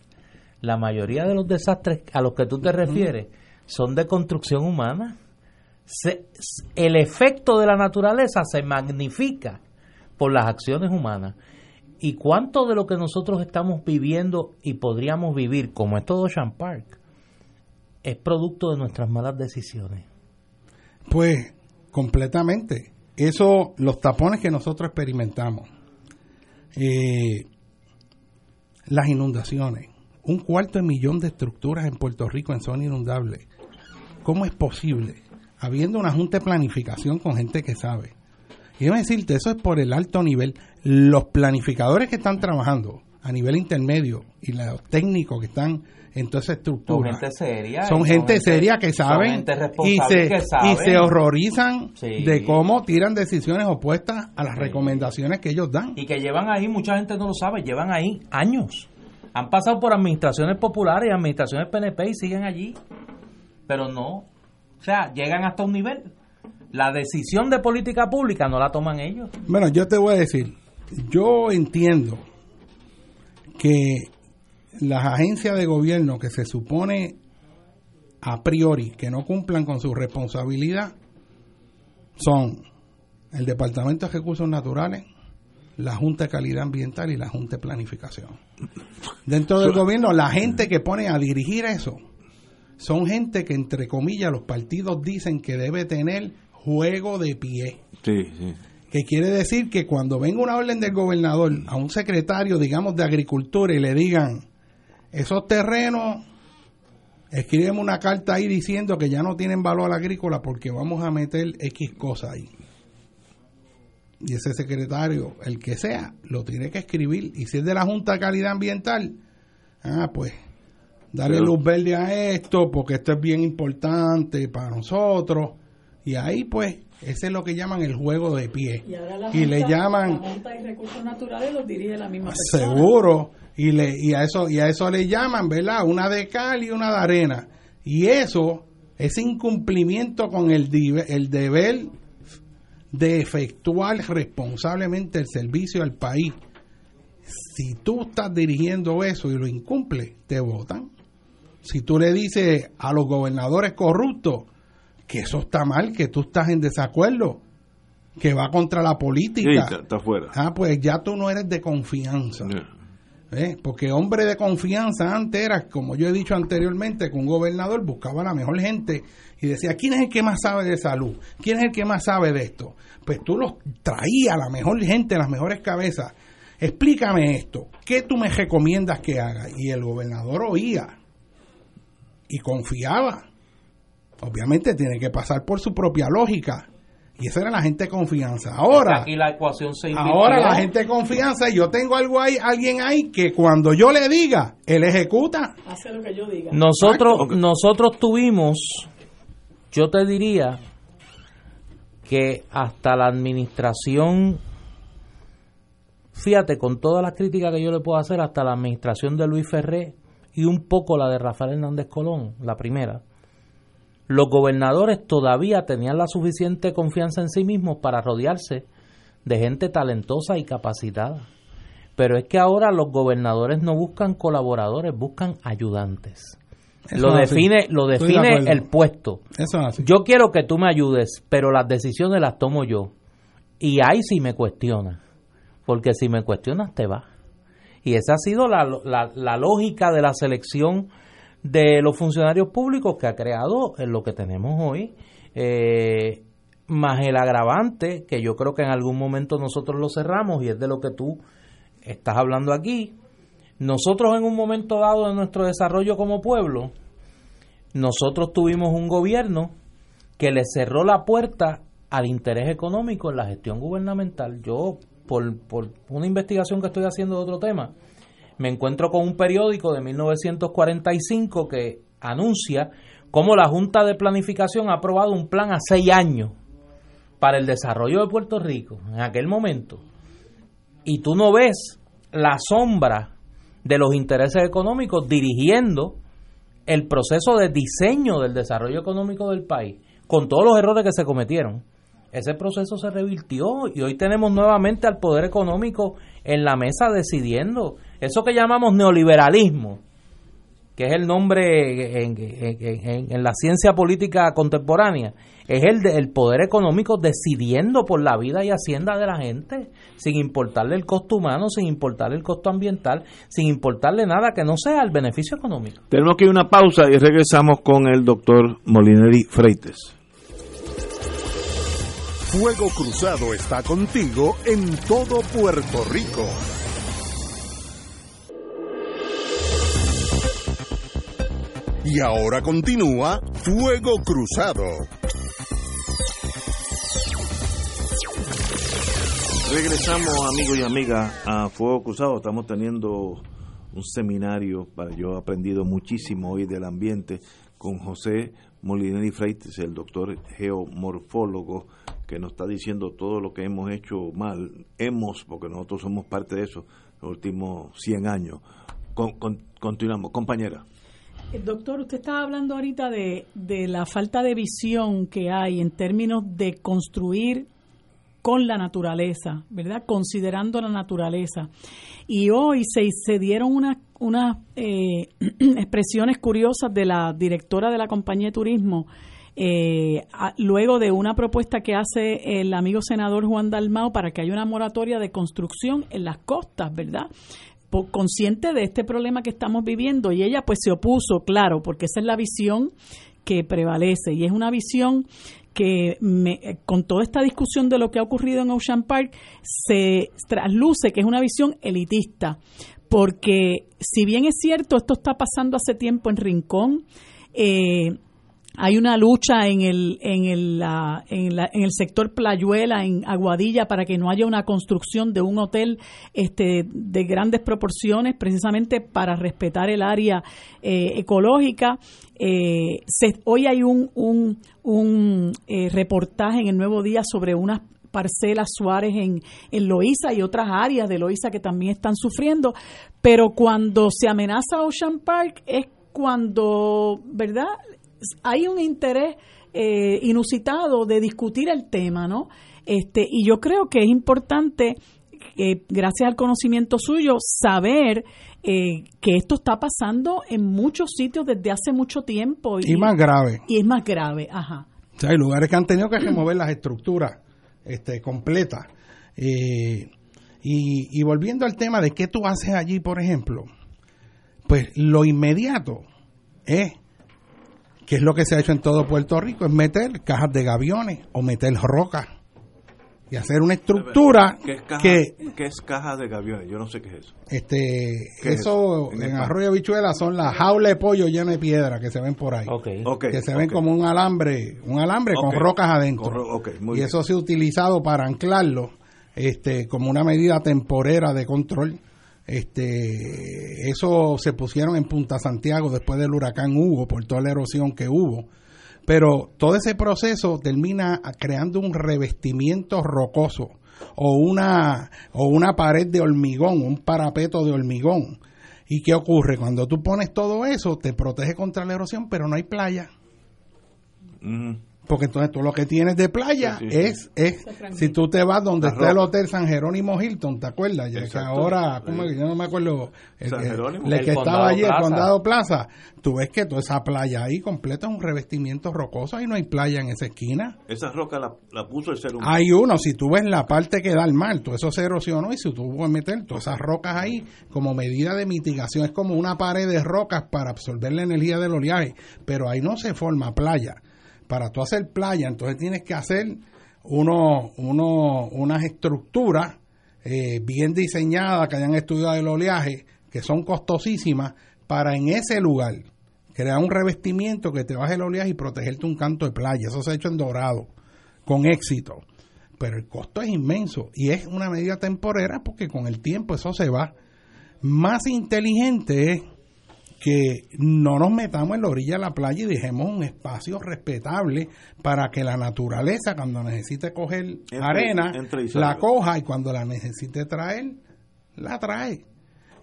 La mayoría de los desastres a los que tú te refieres son de construcción humana. el efecto de la naturaleza se magnifica por las acciones humanas. ¿Y cuánto de lo que nosotros estamos viviendo y podríamos vivir, como es todo Ocean Park, es producto de nuestras malas decisiones? Pues completamente. Eso, los tapones que nosotros experimentamos, eh, las inundaciones, un cuarto de millón de estructuras en Puerto Rico en zona inundable. ¿Cómo es posible? Habiendo una junta de planificación con gente que sabe. Y a decirte, eso es por el alto nivel. Los planificadores que están trabajando a nivel intermedio y los técnicos que están en toda esa estructura. Son gente seria. Son, gente, seria que saben y se, y se horrorizan de cómo tiran decisiones opuestas a las recomendaciones que ellos dan. Y que llevan ahí, mucha gente no lo sabe, llevan ahí años. Han pasado por administraciones populares y administraciones PNP y siguen allí. Pero no. O sea, llegan hasta un nivel. La decisión de política pública no la toman ellos. Bueno, yo te voy a decir, yo entiendo que las agencias de gobierno que se supone a priori que no cumplan con su responsabilidad son el Departamento de Recursos Naturales, la Junta de Calidad Ambiental y la Junta de Planificación. Dentro del gobierno, la gente que pone a dirigir eso son gente que, entre comillas, los partidos dicen que debe tener juego de pie. Sí, sí. Que quiere decir que cuando venga una orden del gobernador a un secretario, digamos, de Agricultura y le digan, esos terrenos, escriben una carta ahí diciendo que ya no tienen valor agrícola porque vamos a meter X cosas ahí. Y ese secretario, el que sea, lo tiene que escribir. Y si es de la Junta de Calidad Ambiental, ah, pues, darle luz verde a esto porque esto es bien importante para nosotros. Y ahí, pues, ese es lo que llaman el juego de pie. Y, le llaman. La Junta de Recursos Naturales los dirige la misma persona. Seguro y, le, y, a eso, y a eso le llaman, ¿verdad? Una de cal y una de arena. Y eso, ese incumplimiento con el, el deber de efectuar responsablemente el servicio al país, si tú estás dirigiendo eso y lo incumples, te votan. Si tú le dices a los gobernadores corruptos que eso está mal, que tú estás en desacuerdo, que va contra la política, está, fuera. Ah, pues ya tú no eres de confianza. ¿Eh? Porque hombre de confianza antes era, como yo he dicho anteriormente, que un gobernador buscaba la mejor gente y decía, ¿quién es el que más sabe de salud? ¿Quién es el que más sabe de esto? Pues tú los traías, la mejor gente, las mejores cabezas. Explícame esto, ¿qué tú me recomiendas que haga? Y el gobernador oía. y confiaba. Obviamente tiene que pasar por su propia lógica. Y esa era la gente de confianza. Ahora, aquí la ecuación se ahora la gente de confianza, yo tengo algo ahí, alguien ahí que cuando yo le diga, él ejecuta. Hace lo que yo diga. Nosotros, nosotros tuvimos, yo te diría que hasta la administración, fíjate, con todas las críticas que yo le puedo hacer, hasta la administración de Luis Ferré y un poco la de Rafael Hernández Colón, la primera, los gobernadores todavía tenían la suficiente confianza en sí mismos para rodearse de gente talentosa y capacitada. Pero es que ahora los gobernadores no buscan colaboradores, buscan ayudantes. lo define, lo define el puesto. Yo quiero que tú me ayudes, pero las decisiones las tomo yo. Y ahí sí me cuestiona. Porque si me cuestionas, te va. Y esa ha sido la, la lógica de la selección de los funcionarios públicos que ha creado en lo que tenemos hoy, eh, más el agravante, que yo creo que en algún momento nosotros lo cerramos y es de lo que tú estás hablando aquí. Nosotros en un momento dado de nuestro desarrollo como pueblo, nosotros tuvimos un gobierno que le cerró la puerta al interés económico en la gestión gubernamental. Yo, por, por una investigación que estoy haciendo de otro tema, me encuentro con un periódico de 1945 que anuncia cómo la Junta de Planificación ha aprobado un plan a seis años para el desarrollo de Puerto Rico en aquel momento. Y tú no ves la sombra de los intereses económicos dirigiendo el proceso de diseño del desarrollo económico del país, con todos los errores que se cometieron. Ese proceso se revirtió y hoy tenemos nuevamente al poder económico en la mesa decidiendo eso que llamamos neoliberalismo, que es el nombre en, la ciencia política contemporánea, es el del poder económico decidiendo por la vida y hacienda de la gente, sin importarle el costo humano, sin importarle el costo ambiental, sin importarle nada que no sea el beneficio económico. Tenemos que ir a una pausa y regresamos con el doctor Molineri Freites. Fuego Cruzado está contigo en todo Puerto Rico. Y ahora continúa Fuego Cruzado. Regresamos amigos y amigas a Fuego Cruzado. Estamos teniendo un seminario, para yo he aprendido muchísimo hoy del ambiente con José Molineri Freites, el doctor geomorfólogo, que nos está diciendo todo lo que hemos hecho mal. Hemos, porque nosotros somos parte de eso, los últimos 100 años. continuamos. Compañera. Eh, doctor, usted estaba hablando ahorita de, de la falta de visión que hay en términos de construir con la naturaleza, ¿verdad? Considerando la naturaleza. Y hoy se, se dieron unas unas eh, expresiones curiosas de la directora de la compañía de turismo, eh, luego de una propuesta que hace el amigo senador Juan Dalmao para que haya una moratoria de construcción en las costas, ¿verdad? Consciente de este problema que estamos viviendo. Y ella pues se opuso, claro, porque esa es la visión que prevalece. Y es una visión que con toda esta discusión de lo que ha ocurrido en Ocean Park se trasluce que es una visión elitista, porque si bien es cierto, esto está pasando hace tiempo en Rincón, eh, hay una lucha en el, en, el, en, en, el sector Playuela, en Aguadilla, para que no haya una construcción de un hotel este, de grandes proporciones, precisamente para respetar el área eh, ecológica. Eh, hoy hay un, un, un eh, reportaje en el Nuevo Día sobre unas parcelas Suárez en, en Loíza y otras áreas de Loíza que también están sufriendo, pero cuando se amenaza Ocean Park es cuando, ¿verdad? Hay un interés eh, inusitado de discutir el tema, ¿no? Este, y yo creo que es importante, eh, gracias al conocimiento suyo, saber eh, que esto está pasando en muchos sitios desde hace mucho tiempo. Y, más grave. Y es más grave, ajá. O sea, hay lugares que han tenido que remover las estructuras este, completas. y, y volviendo al tema de qué tú haces allí, por ejemplo, pues lo inmediato es que es lo que se ha hecho en todo Puerto Rico, es meter cajas de gaviones o meter rocas y hacer una estructura ¿Qué es caja, que ¿qué es caja de gaviones? Yo no sé qué es eso. Este, eso en, Arroyo Bichuela son las jaulas de pollo llenas de piedra que se ven por ahí. que se ven como un alambre, un alambre con rocas adentro. y eso se ha utilizado para anclarlo este, como una medida temporera de control. Este, eso se pusieron en Punta Santiago después del huracán Hugo por toda la erosión que hubo pero todo ese proceso termina creando un revestimiento rocoso o una, o una pared de hormigón, un parapeto de hormigón. ¿Y qué ocurre? Cuando tú pones todo eso, te protege contra la erosión, pero no hay playa. Porque entonces tú lo que tienes de playa es, es si tú te vas donde está el Hotel San Jerónimo Hilton, ¿te acuerdas? Ya que ahora, ¿cómo yo no me acuerdo, el, que estaba allí, el Condado Plaza, tú ves que toda esa playa ahí completa es un revestimiento rocoso y no hay playa en esa esquina. Esa roca la, puso el ser humano. Hay uno, si tú ves la parte que da al mar, todo eso se erosionó y si tú puedes meter todas esas rocas ahí como medida de mitigación, es como una pared de rocas para absorber la energía del oleaje, pero ahí no se forma playa para tú hacer playa, entonces tienes que hacer uno, uno, unas estructuras eh, bien diseñadas que hayan estudiado el oleaje, que son costosísimas, para en ese lugar crear un revestimiento que te baje el oleaje y protegerte un canto de playa. Eso se ha hecho en Dorado, con éxito. Pero el costo es inmenso y es una medida temporera porque con el tiempo eso se va. Más inteligente es que no nos metamos en la orilla de la playa y dejemos un espacio respetable para que la naturaleza cuando necesite coger arena la coja y cuando la necesite traer la trae.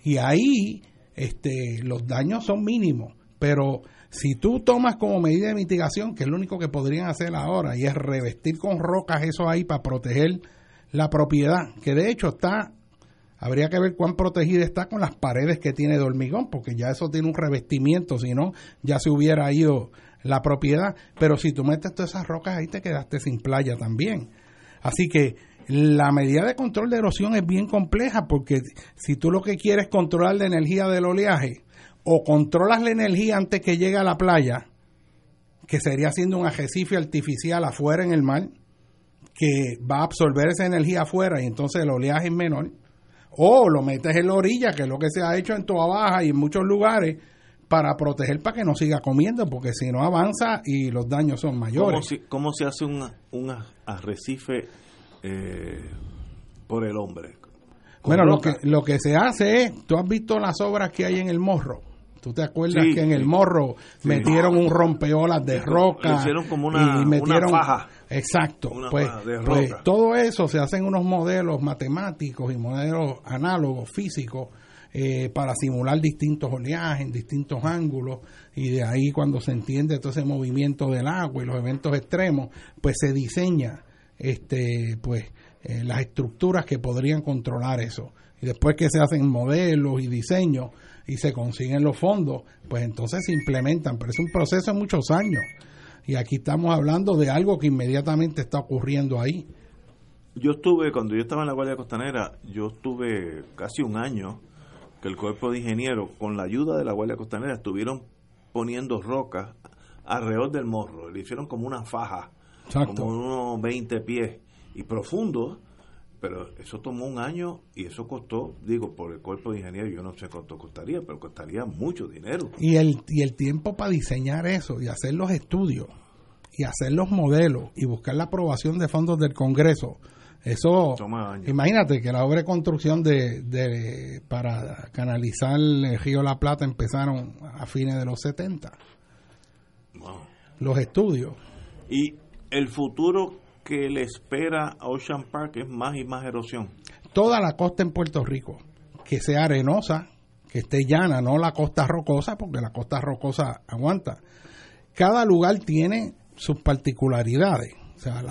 Y ahí este los daños son mínimos pero si tú tomas como medida de mitigación que es lo único que podrían hacer ahora y es revestir con rocas eso ahí para proteger la propiedad que de hecho está Habría que ver cuán protegida está con las paredes que tiene de hormigón, porque ya eso tiene un revestimiento, si no, ya se hubiera ido la propiedad. Pero si tú metes todas esas rocas ahí, te quedaste sin playa también. Así que la medida de control de erosión es bien compleja, porque si tú lo que quieres es controlar la energía del oleaje, o controlas la energía antes que llegue a la playa, que sería haciendo un arrecife artificial afuera en el mar, que va a absorber esa energía afuera y entonces el oleaje es menor o lo metes en la orilla, que es lo que se ha hecho en Toa Baja y en muchos lugares, para proteger para que no siga comiendo, porque si no avanza y los daños son mayores. ¿Cómo, se hace un, un arrecife eh, por el hombre? Bueno, lo que, lo que se hace es, tú has visto las obras que hay en el morro, ¿Tú te acuerdas que en el morro metieron un rompeolas de roca? hicieron como una, y metieron, faja. Exacto. pues, pues todo eso se hacen unos modelos matemáticos y modelos análogos físicos eh, para simular distintos oleajes en distintos ángulos y de ahí cuando se entiende todo ese movimiento del agua y los eventos extremos, pues se diseña este pues eh, las estructuras que podrían controlar eso. Y después que se hacen modelos y diseños, y se consiguen los fondos, pues entonces se implementan, pero es un proceso de muchos años. Y aquí estamos hablando de algo que inmediatamente está ocurriendo ahí. Yo estuve, cuando yo estaba en la Guardia Costanera, yo estuve casi un año que el cuerpo de ingenieros, con la ayuda de la Guardia Costanera, estuvieron poniendo rocas alrededor del morro. Le hicieron como una faja, como unos 20 pies y profundo, pero eso tomó un año y eso costó, digo, por el cuerpo de ingenieros, yo no sé cuánto costaría, pero costaría mucho dinero. Y el, y el tiempo para diseñar eso y hacer los estudios y hacer los modelos y buscar la aprobación de fondos del Congreso, eso, imagínate que la obra de construcción de, de, para canalizar el río La Plata empezaron a fines de los 70. Los estudios. Y el futuro que le espera a Ocean Park es más y más erosión. Toda la costa en Puerto Rico, que sea arenosa, que esté llana, no la costa rocosa, porque la costa rocosa aguanta. Cada lugar tiene sus particularidades. O sea,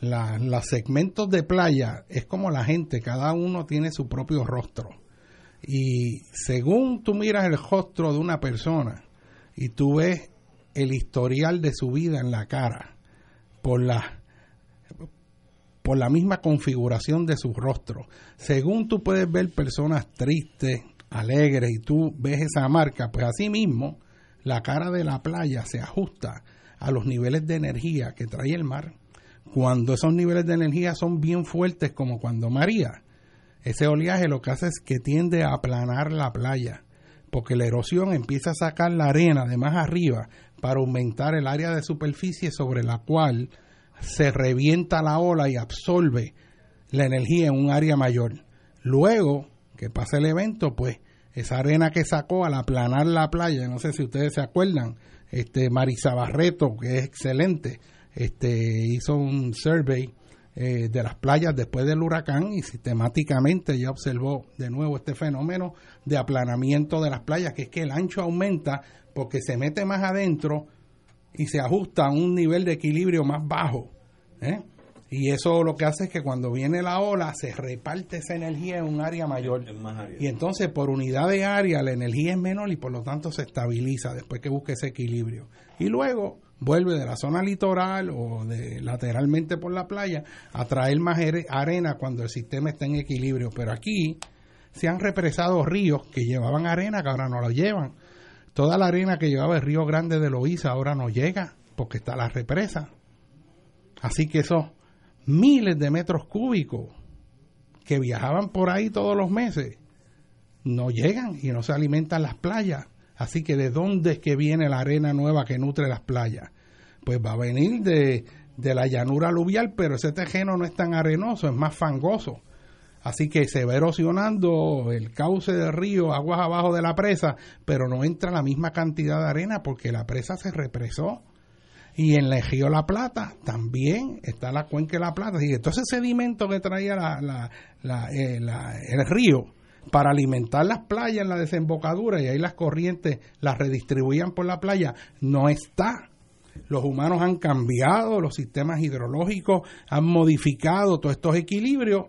los segmentos de playa es como la gente, cada uno tiene su propio rostro. Y según tú miras el rostro de una persona y tú ves el historial de su vida en la cara, por la por la misma configuración de su rostro. Según tú puedes ver personas tristes, alegres y tú ves esa marca, pues así mismo la cara de la playa se ajusta a los niveles de energía que trae el mar. cuando esos niveles de energía son bien fuertes como cuando María, ese oleaje lo que hace es que tiende a aplanar la playa, porque la erosión empieza a sacar la arena de más arriba para aumentar el área de superficie sobre la cual se revienta la ola y absorbe la energía en un área mayor. Luego que pasa el evento, pues esa arena que sacó al aplanar la playa, no sé si ustedes se acuerdan, este Marisa Barreto, que es excelente, este hizo un survey eh, de las playas después del huracán y sistemáticamente ya observó de nuevo este fenómeno de aplanamiento de las playas, que es que el ancho aumenta porque se mete más adentro y se ajusta a un nivel de equilibrio más bajo. ¿eh? Y eso lo que hace es que cuando viene la ola se reparte esa energía en un área mayor. Y entonces por unidad de área la energía es menor y por lo tanto se estabiliza después que busque ese equilibrio. Y luego vuelve de la zona litoral o de lateralmente por la playa a traer más arena cuando el sistema está en equilibrio. Pero aquí se han represado ríos que llevaban arena que ahora no lo llevan. Toda la arena que llevaba el río Grande de Loíza ahora no llega porque está la represa. Así que esos miles de metros cúbicos que viajaban por ahí todos los meses no llegan y no se alimentan las playas. Así que ¿de dónde es que viene la arena nueva que nutre las playas? Pues va a venir de, de la llanura aluvial, pero ese terreno no es tan arenoso, es más fangoso. Así que se va erosionando el cauce del río, aguas abajo de la presa, pero no entra la misma cantidad de arena porque la presa se represó. Y en el río La Plata también está la cuenca de La Plata. Y entonces ese sedimento que traía eh, el río para alimentar las playas en la desembocadura y ahí las corrientes las redistribuían por la playa, no está. Los humanos han cambiado, los sistemas hidrológicos han modificado todos estos equilibrios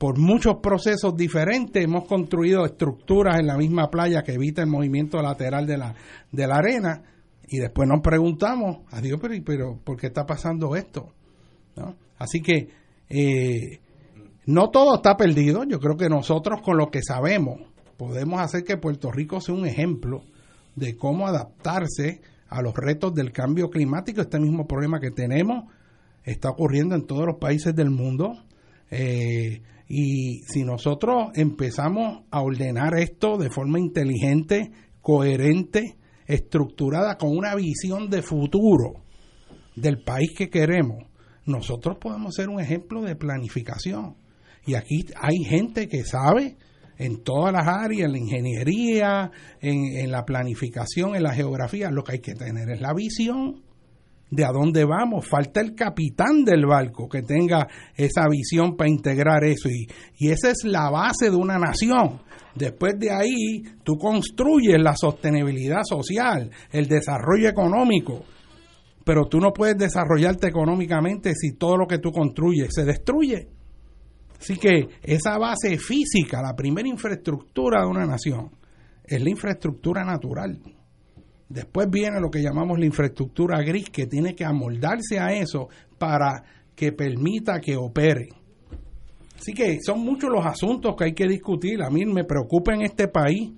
por muchos procesos diferentes hemos construido estructuras en la misma playa que evita el movimiento lateral de la, de la arena y después nos preguntamos, adiós, pero, pero ¿por qué está pasando esto? Así que eh, no todo está perdido, yo creo que nosotros con lo que sabemos podemos hacer que Puerto Rico sea un ejemplo de cómo adaptarse a los retos del cambio climático, este mismo problema que tenemos está ocurriendo en todos los países del mundo. Eh, y si nosotros empezamos a ordenar esto de forma inteligente, coherente, estructurada, con una visión de futuro del país que queremos, nosotros podemos ser un ejemplo de planificación. Y aquí hay gente que sabe en todas las áreas, en la ingeniería, en, la planificación, en la geografía, lo que hay que tener es la visión de a dónde vamos. Falta el capitán del barco que tenga esa visión para integrar eso. Y, y esa es la base de una nación. Después de ahí, tú construyes la sostenibilidad social, el desarrollo económico. Pero tú no puedes desarrollarte económicamente si todo lo que tú construyes se destruye. Así que esa base física, la primera infraestructura de una nación, es la infraestructura natural. Después viene lo que llamamos la infraestructura gris, que tiene que amoldarse a eso para que permita que opere. Así que son muchos los asuntos que hay que discutir. A mí me preocupa en este país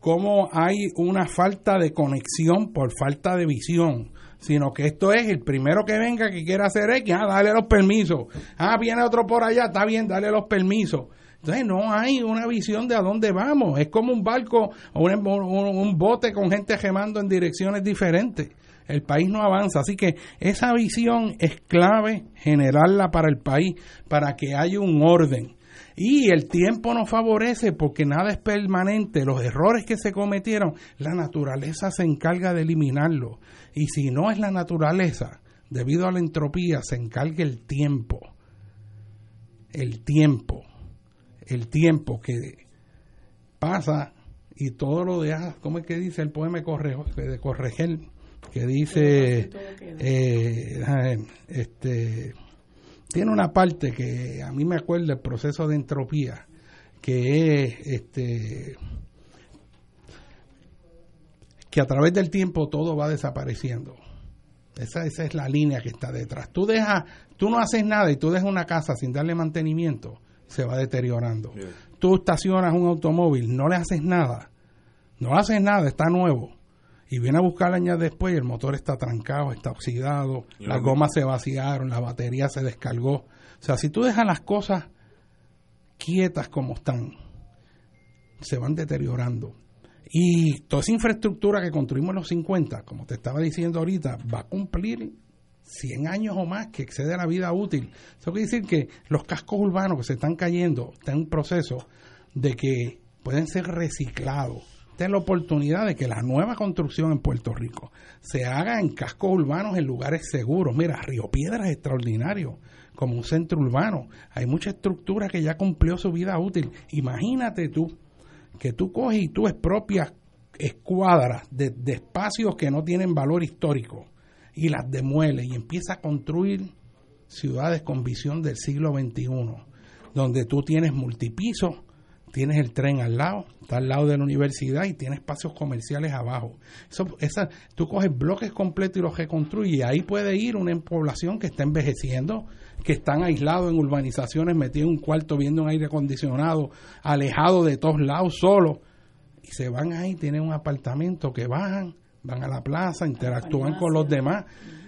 cómo hay una falta de conexión por falta de visión, sino que esto es el primero que venga que quiera hacer X, ah, dale los permisos. Ah, viene otro por allá, está bien, dale los permisos. Entonces no hay una visión de a dónde vamos. Es como un barco o un, bote con gente gemando en direcciones diferentes. El país no avanza. Así que esa visión es clave generarla para el país, para que haya un orden. Y el tiempo nos favorece porque nada es permanente. Los errores que se cometieron, la naturaleza se encarga de eliminarlos. Y si no es la naturaleza, debido a la entropía, se encarga el tiempo. El tiempo el tiempo que pasa y todo lo deja, ¿cómo es que dice el poema de Corregel? Que dice, eh, este, tiene una parte que a mí me acuerda el proceso de entropía, que es, este, que a través del tiempo todo va desapareciendo. Esa, esa es la línea que está detrás. Tú dejas, tú no haces nada y tú dejas una casa sin darle mantenimiento se va deteriorando. Tú estacionas un automóvil, no le haces nada, no le haces nada, está nuevo. y viene a buscar años después y el motor está trancado, está oxidado, las gomas se vaciaron, la batería se descargó. O sea, si tú dejas las cosas quietas como están, se van deteriorando. Y toda esa infraestructura que construimos en los 50, como te estaba diciendo ahorita, va a cumplir 100 años o más, que excede la vida útil. Eso quiere decir que los cascos urbanos que se están cayendo están en proceso de que pueden ser reciclados la oportunidad de que la nueva construcción en Puerto Rico se haga en cascos urbanos en lugares seguros. Mira, Río Piedra es extraordinario como un centro urbano. Hay mucha estructura que ya cumplió su vida útil. Imagínate tú que tú coges y tú expropias escuadras de espacios que no tienen valor histórico y las demueles y empiezas a construir ciudades con visión del siglo XXI, donde tú tienes multipisos tienes el tren al lado, está al lado de la universidad y tienes espacios comerciales abajo. Eso, esa, tú coges bloques completos y los reconstruyes y ahí puede ir una población que está envejeciendo, que están aislados en urbanizaciones, metidos en un cuarto viendo un aire acondicionado, alejado de todos lados, solo Y se van ahí, tienen un apartamento que bajan, van a la plaza, interactúan con los demás.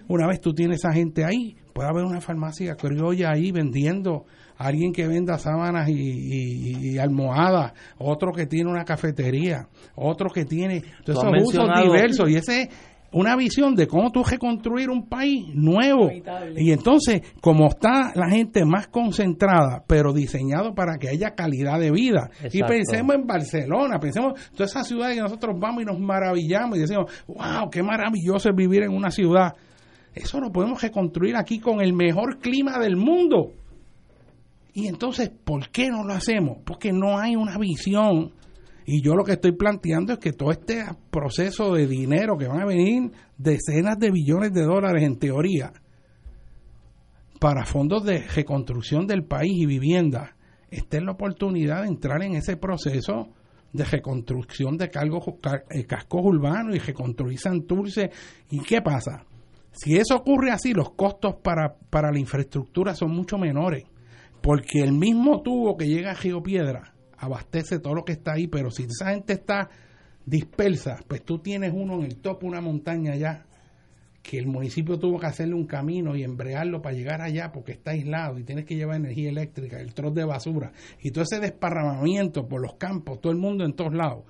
Una vez tú tienes a gente ahí, puede haber una farmacia criolla ahí vendiendo alguien que venda sábanas y, almohadas, otro que tiene una cafetería, otro que tiene todos esos usos diversos y ese es una visión de cómo tú reconstruir un país nuevo. Y entonces, como está la gente más concentrada, pero diseñado para que haya calidad de vida. Y pensemos en Barcelona, pensemos en todas esas ciudades que nosotros vamos y nos maravillamos y decimos, wow, qué maravilloso es vivir en una ciudad. Eso lo podemos reconstruir aquí con el mejor clima del mundo. Y entonces, ¿por qué no lo hacemos? Porque no hay una visión. Y yo lo que estoy planteando es que todo este proceso de dinero que van a venir decenas de billones de dólares en teoría para fondos de reconstrucción del país y vivienda, esté en la oportunidad de entrar en ese proceso de reconstrucción de eh, cascos urbanos y reconstruir Santurce. ¿Y qué pasa? Si eso ocurre así, los costos para, para la infraestructura son mucho menores porque el mismo tubo que llega a Río Piedra abastece todo lo que está ahí, pero si esa gente está dispersa, pues tú tienes uno en el topo, una montaña allá, que el municipio tuvo que hacerle un camino y embrearlo para llegar allá porque está aislado y tienes que llevar energía eléctrica, el troz de basura y todo ese desparramamiento por los campos, todo el mundo en todos lados.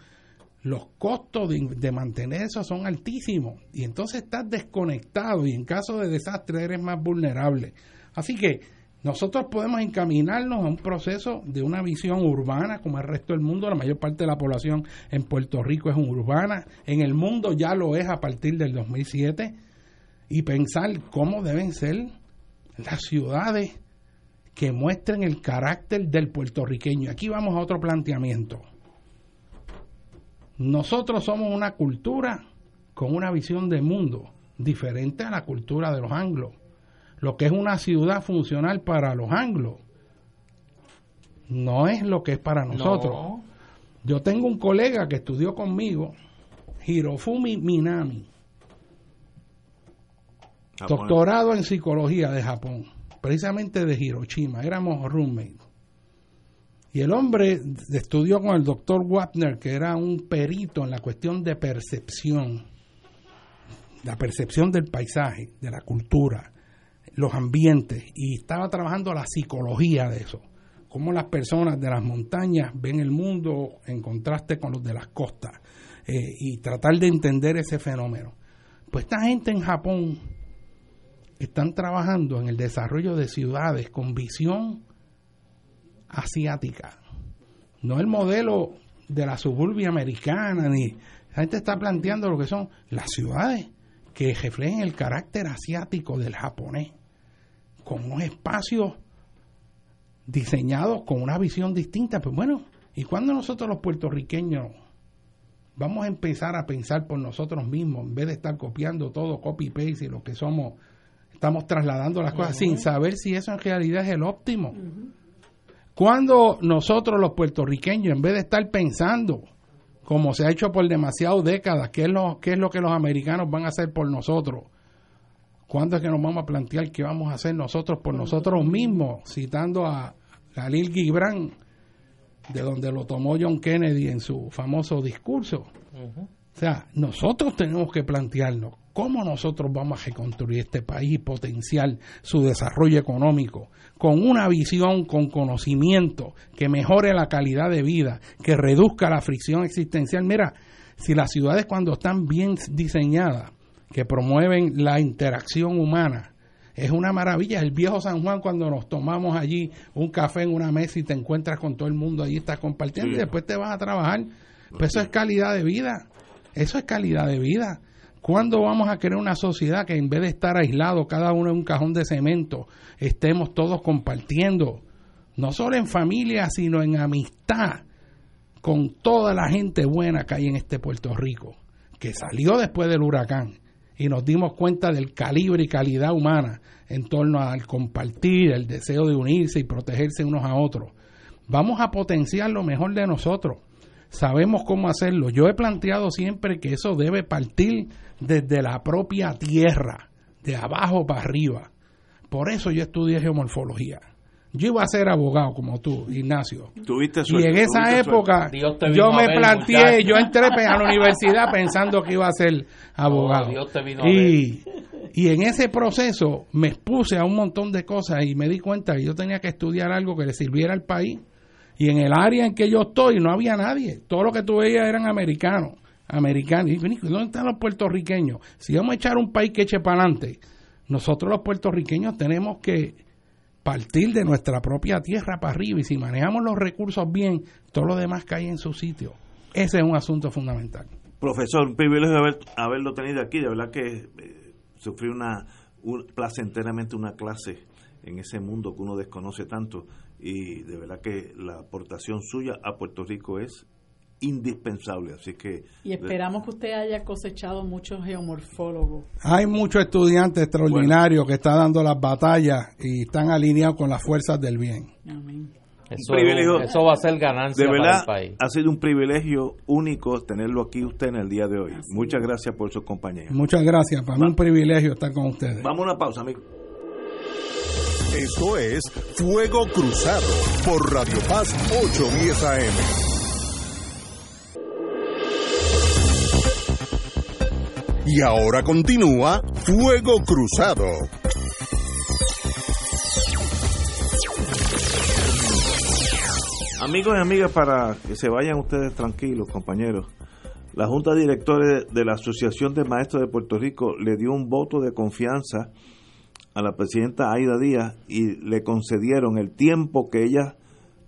Los costos de, de mantener eso son altísimos y entonces estás desconectado y en caso de desastre eres más vulnerable. Así que nosotros podemos encaminarnos a un proceso de una visión urbana como el resto del mundo. La mayor parte de la población en Puerto Rico es urbana. En el mundo ya lo es a partir del 2007. Y pensar cómo deben ser las ciudades que muestren el carácter del puertorriqueño. Aquí vamos a otro planteamiento. Nosotros somos una cultura con una visión de mundo diferente a la cultura de los anglos lo que es una ciudad funcional para los anglos no es lo que es para nosotros. Yo tengo un colega que estudió conmigo, Hirofumi Minami, doctorado en psicología de Japón, precisamente de Hiroshima, éramos roommates. Y el hombre estudió con el doctor Wapner, que era un perito en la cuestión de percepción, la percepción del paisaje, de la cultura los ambientes. Y estaba trabajando la psicología de eso, cómo las personas de las montañas ven el mundo en contraste con los de las costas. Eh, y tratar de entender ese fenómeno. Pues esta gente en Japón están trabajando en el desarrollo de ciudades con visión asiática, no el modelo de la suburbia americana, ni la gente está planteando lo que son las ciudades que reflejen el carácter asiático del japonés con un espacio diseñado con una visión distinta. Pues bueno, ¿y cuando nosotros los puertorriqueños vamos a empezar a pensar por nosotros mismos, en vez de estar copiando todo, copy-paste y lo que somos, estamos trasladando las cosas sin saber si eso en realidad es el óptimo? Cuando nosotros los puertorriqueños, en vez de estar pensando, como se ha hecho por demasiadas décadas, qué es lo, qué es lo que los americanos van a hacer por nosotros, ¿Cuándo es que nos vamos a plantear qué vamos a hacer nosotros por nosotros mismos? Citando a Galil Gibran, de donde lo tomó John Kennedy en su famoso discurso. O sea, nosotros tenemos que plantearnos cómo nosotros vamos a reconstruir este país y potenciar su desarrollo económico con una visión, con conocimiento, que mejore la calidad de vida, que reduzca la fricción existencial. Mira, si las ciudades cuando están bien diseñadas, que promueven la interacción humana, es una maravilla. El viejo San Juan, cuando nos tomamos allí un café en una mesa y te encuentras con todo el mundo allí, estás compartiendo y después te vas a trabajar. Pues eso es calidad de vida. Eso es calidad de vida. ¿Cuándo vamos a crear una sociedad que en vez de estar aislados, cada uno en un cajón de cemento, estemos todos compartiendo? No solo en familia, sino en amistad con toda la gente buena que hay en este Puerto Rico, que salió después del huracán y nos dimos cuenta del calibre y calidad humana en torno al compartir, el deseo de unirse y protegerse unos a otros. Vamos a potenciar lo mejor de nosotros. Sabemos cómo hacerlo. Yo he planteado siempre que eso debe partir desde la propia tierra, de abajo para arriba. Por eso yo estudié geomorfología. Yo iba a ser abogado como tú, Ignacio. y en esa época yo me planteé, yo entré a la universidad pensando que iba a ser abogado. y, y en ese proceso me expuse a un montón de cosas y me di cuenta que yo tenía que estudiar algo que le sirviera al país. Y en el área en que yo estoy no había nadie. Todo lo que tú veías eran americanos. Americanos. Y ¿dónde están los puertorriqueños? Si vamos a echar un país que eche para adelante, nosotros los puertorriqueños tenemos que partir de nuestra propia tierra para arriba y si manejamos los recursos bien, todo lo demás cae en su sitio. Ese es un asunto fundamental. Profesor, un privilegio haber, haberlo tenido aquí. De verdad que eh, sufrí una, placenteramente una clase en ese mundo que uno desconoce tanto y de verdad que la aportación suya a Puerto Rico es indispensable. Así que y esperamos que usted haya cosechado muchos geomorfólogos. Hay muchos estudiantes extraordinarios que están dando las batallas y están alineados con las fuerzas del bien. Eso, eso, va a ser ganancia de verdad, el país. Ha sido un privilegio único tenerlo aquí usted en el día de hoy. Muchas gracias por su compañía. Muchas gracias. Para mí un privilegio estar con ustedes. Vamos a una pausa, amigo. Esto es Fuego Cruzado por Radio Paz 810 AM. Y ahora continúa Fuego Cruzado. Amigos y amigas, para que se vayan ustedes tranquilos, compañeros, la Junta de Directores de la Asociación de Maestros de Puerto Rico le dio un voto de confianza a la presidenta Aida Díaz y le concedieron el tiempo que ella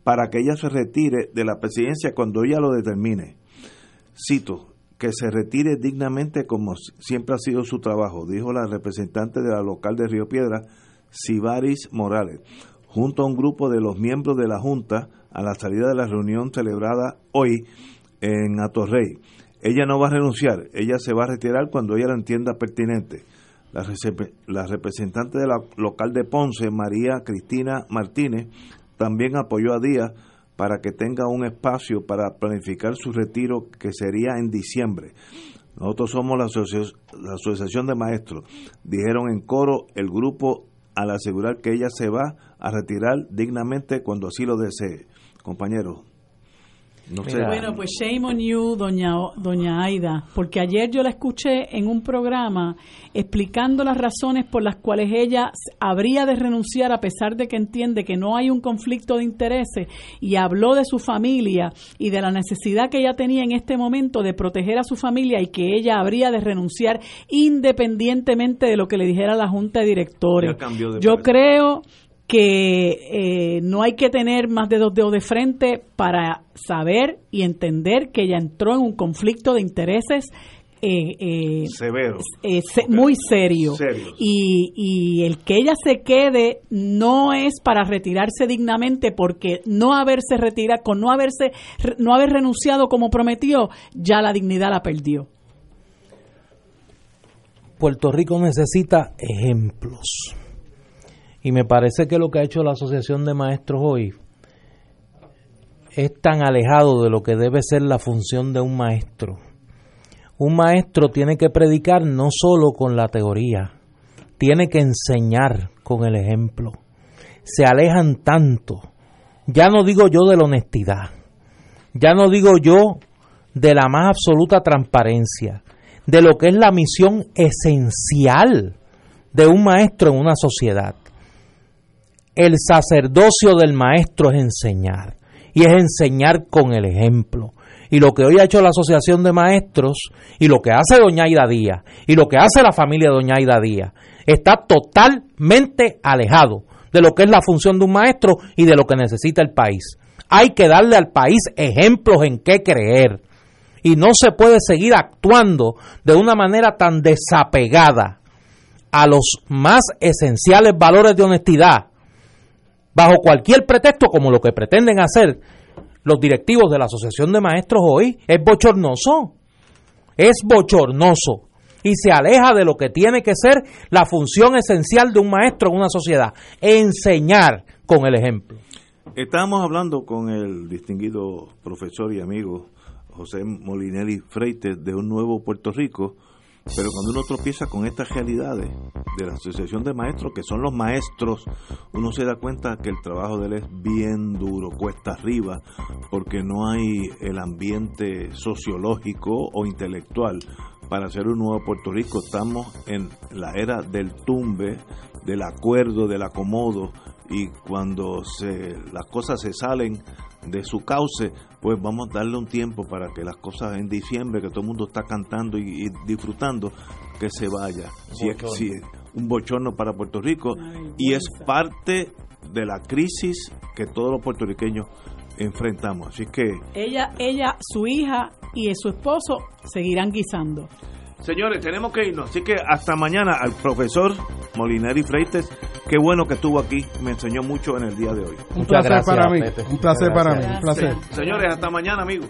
para que ella se retire de la presidencia cuando ella lo determine. Cito, que se retire dignamente como siempre ha sido su trabajo, dijo la representante de la local de Río Piedra, Sibaris Morales, junto a un grupo de los miembros de la Junta a la salida de la reunión celebrada hoy en Atorrey. Ella no va a renunciar, ella se va a retirar cuando ella lo entienda pertinente. La, la representante de la local de Ponce, María Cristina Martínez, también apoyó a Díaz para que tenga un espacio para planificar su retiro que sería en diciembre. Nosotros somos la, asociación, de maestros. Dijeron en coro el grupo al asegurar que ella se va a retirar dignamente cuando así lo desee. Compañeros, bueno, pues shame on you, doña, doña Aida, porque ayer yo la escuché en un programa explicando las razones por las cuales ella habría de renunciar a pesar de que entiende que no hay un conflicto de intereses y habló de su familia y de la necesidad que ella tenía en este momento de proteger a su familia y que ella habría de renunciar independientemente de lo que le dijera la Junta de Directores. yo creo que eh, no hay que tener más de dos dedos de frente para saber y entender que ella entró en un conflicto de intereses eh, eh, severo. muy serio, Y, y, el que ella se quede no es para retirarse dignamente porque no haberse retirado con no haberse no haber renunciado como prometió ya la dignidad la perdió. Puerto Rico necesita ejemplos y me parece que lo que ha hecho la Asociación de Maestros hoy es tan alejado de lo que debe ser la función de un maestro. Un maestro tiene que predicar no solo con la teoría, tiene que enseñar con el ejemplo. Se alejan tanto. Ya no digo yo de la honestidad, ya no digo yo de la más absoluta transparencia, de lo que es la misión esencial de un maestro en una sociedad. El sacerdocio del maestro es enseñar, y es enseñar con el ejemplo. Y lo que hoy ha hecho la Asociación de Maestros, y lo que hace Doña Aida Díaz, y lo que hace la familia de Doña Aida Díaz, está totalmente alejado de lo que es la función de un maestro y de lo que necesita el país. Hay que darle al país ejemplos en qué creer. Y no se puede seguir actuando de una manera tan desapegada a los más esenciales valores de honestidad, bajo cualquier pretexto como lo que pretenden hacer los directivos de la Asociación de Maestros hoy. Es bochornoso. Es bochornoso y se aleja de lo que tiene que ser la función esencial de un maestro en una sociedad, enseñar con el ejemplo. Estábamos hablando con el distinguido profesor y amigo José Molinelli Freites de un nuevo Puerto Rico, pero cuando uno tropieza con estas realidades de la Asociación de Maestros, que son los maestros, uno se da cuenta que el trabajo de él es bien duro, cuesta arriba, porque no hay el ambiente sociológico o intelectual para hacer un nuevo Puerto Rico. Estamos en la era del tumbe, del acuerdo, del acomodo, y cuando se, las cosas se salen de su cauce, pues vamos a darle un tiempo para que las cosas en diciembre, que todo el mundo está cantando y, disfrutando, que se vaya. Si es, si un bochorno para Puerto Rico y es parte de la crisis que todos los puertorriqueños enfrentamos. Así que ella, ella, su hija y su esposo seguirán guisando. Señores, tenemos que irnos. Así que hasta mañana al profesor Molinari Freites. Qué bueno que estuvo aquí. Me enseñó mucho en el día de hoy. Un placer para mí. Un placer para mí. Un placer. Señores, hasta mañana, amigos.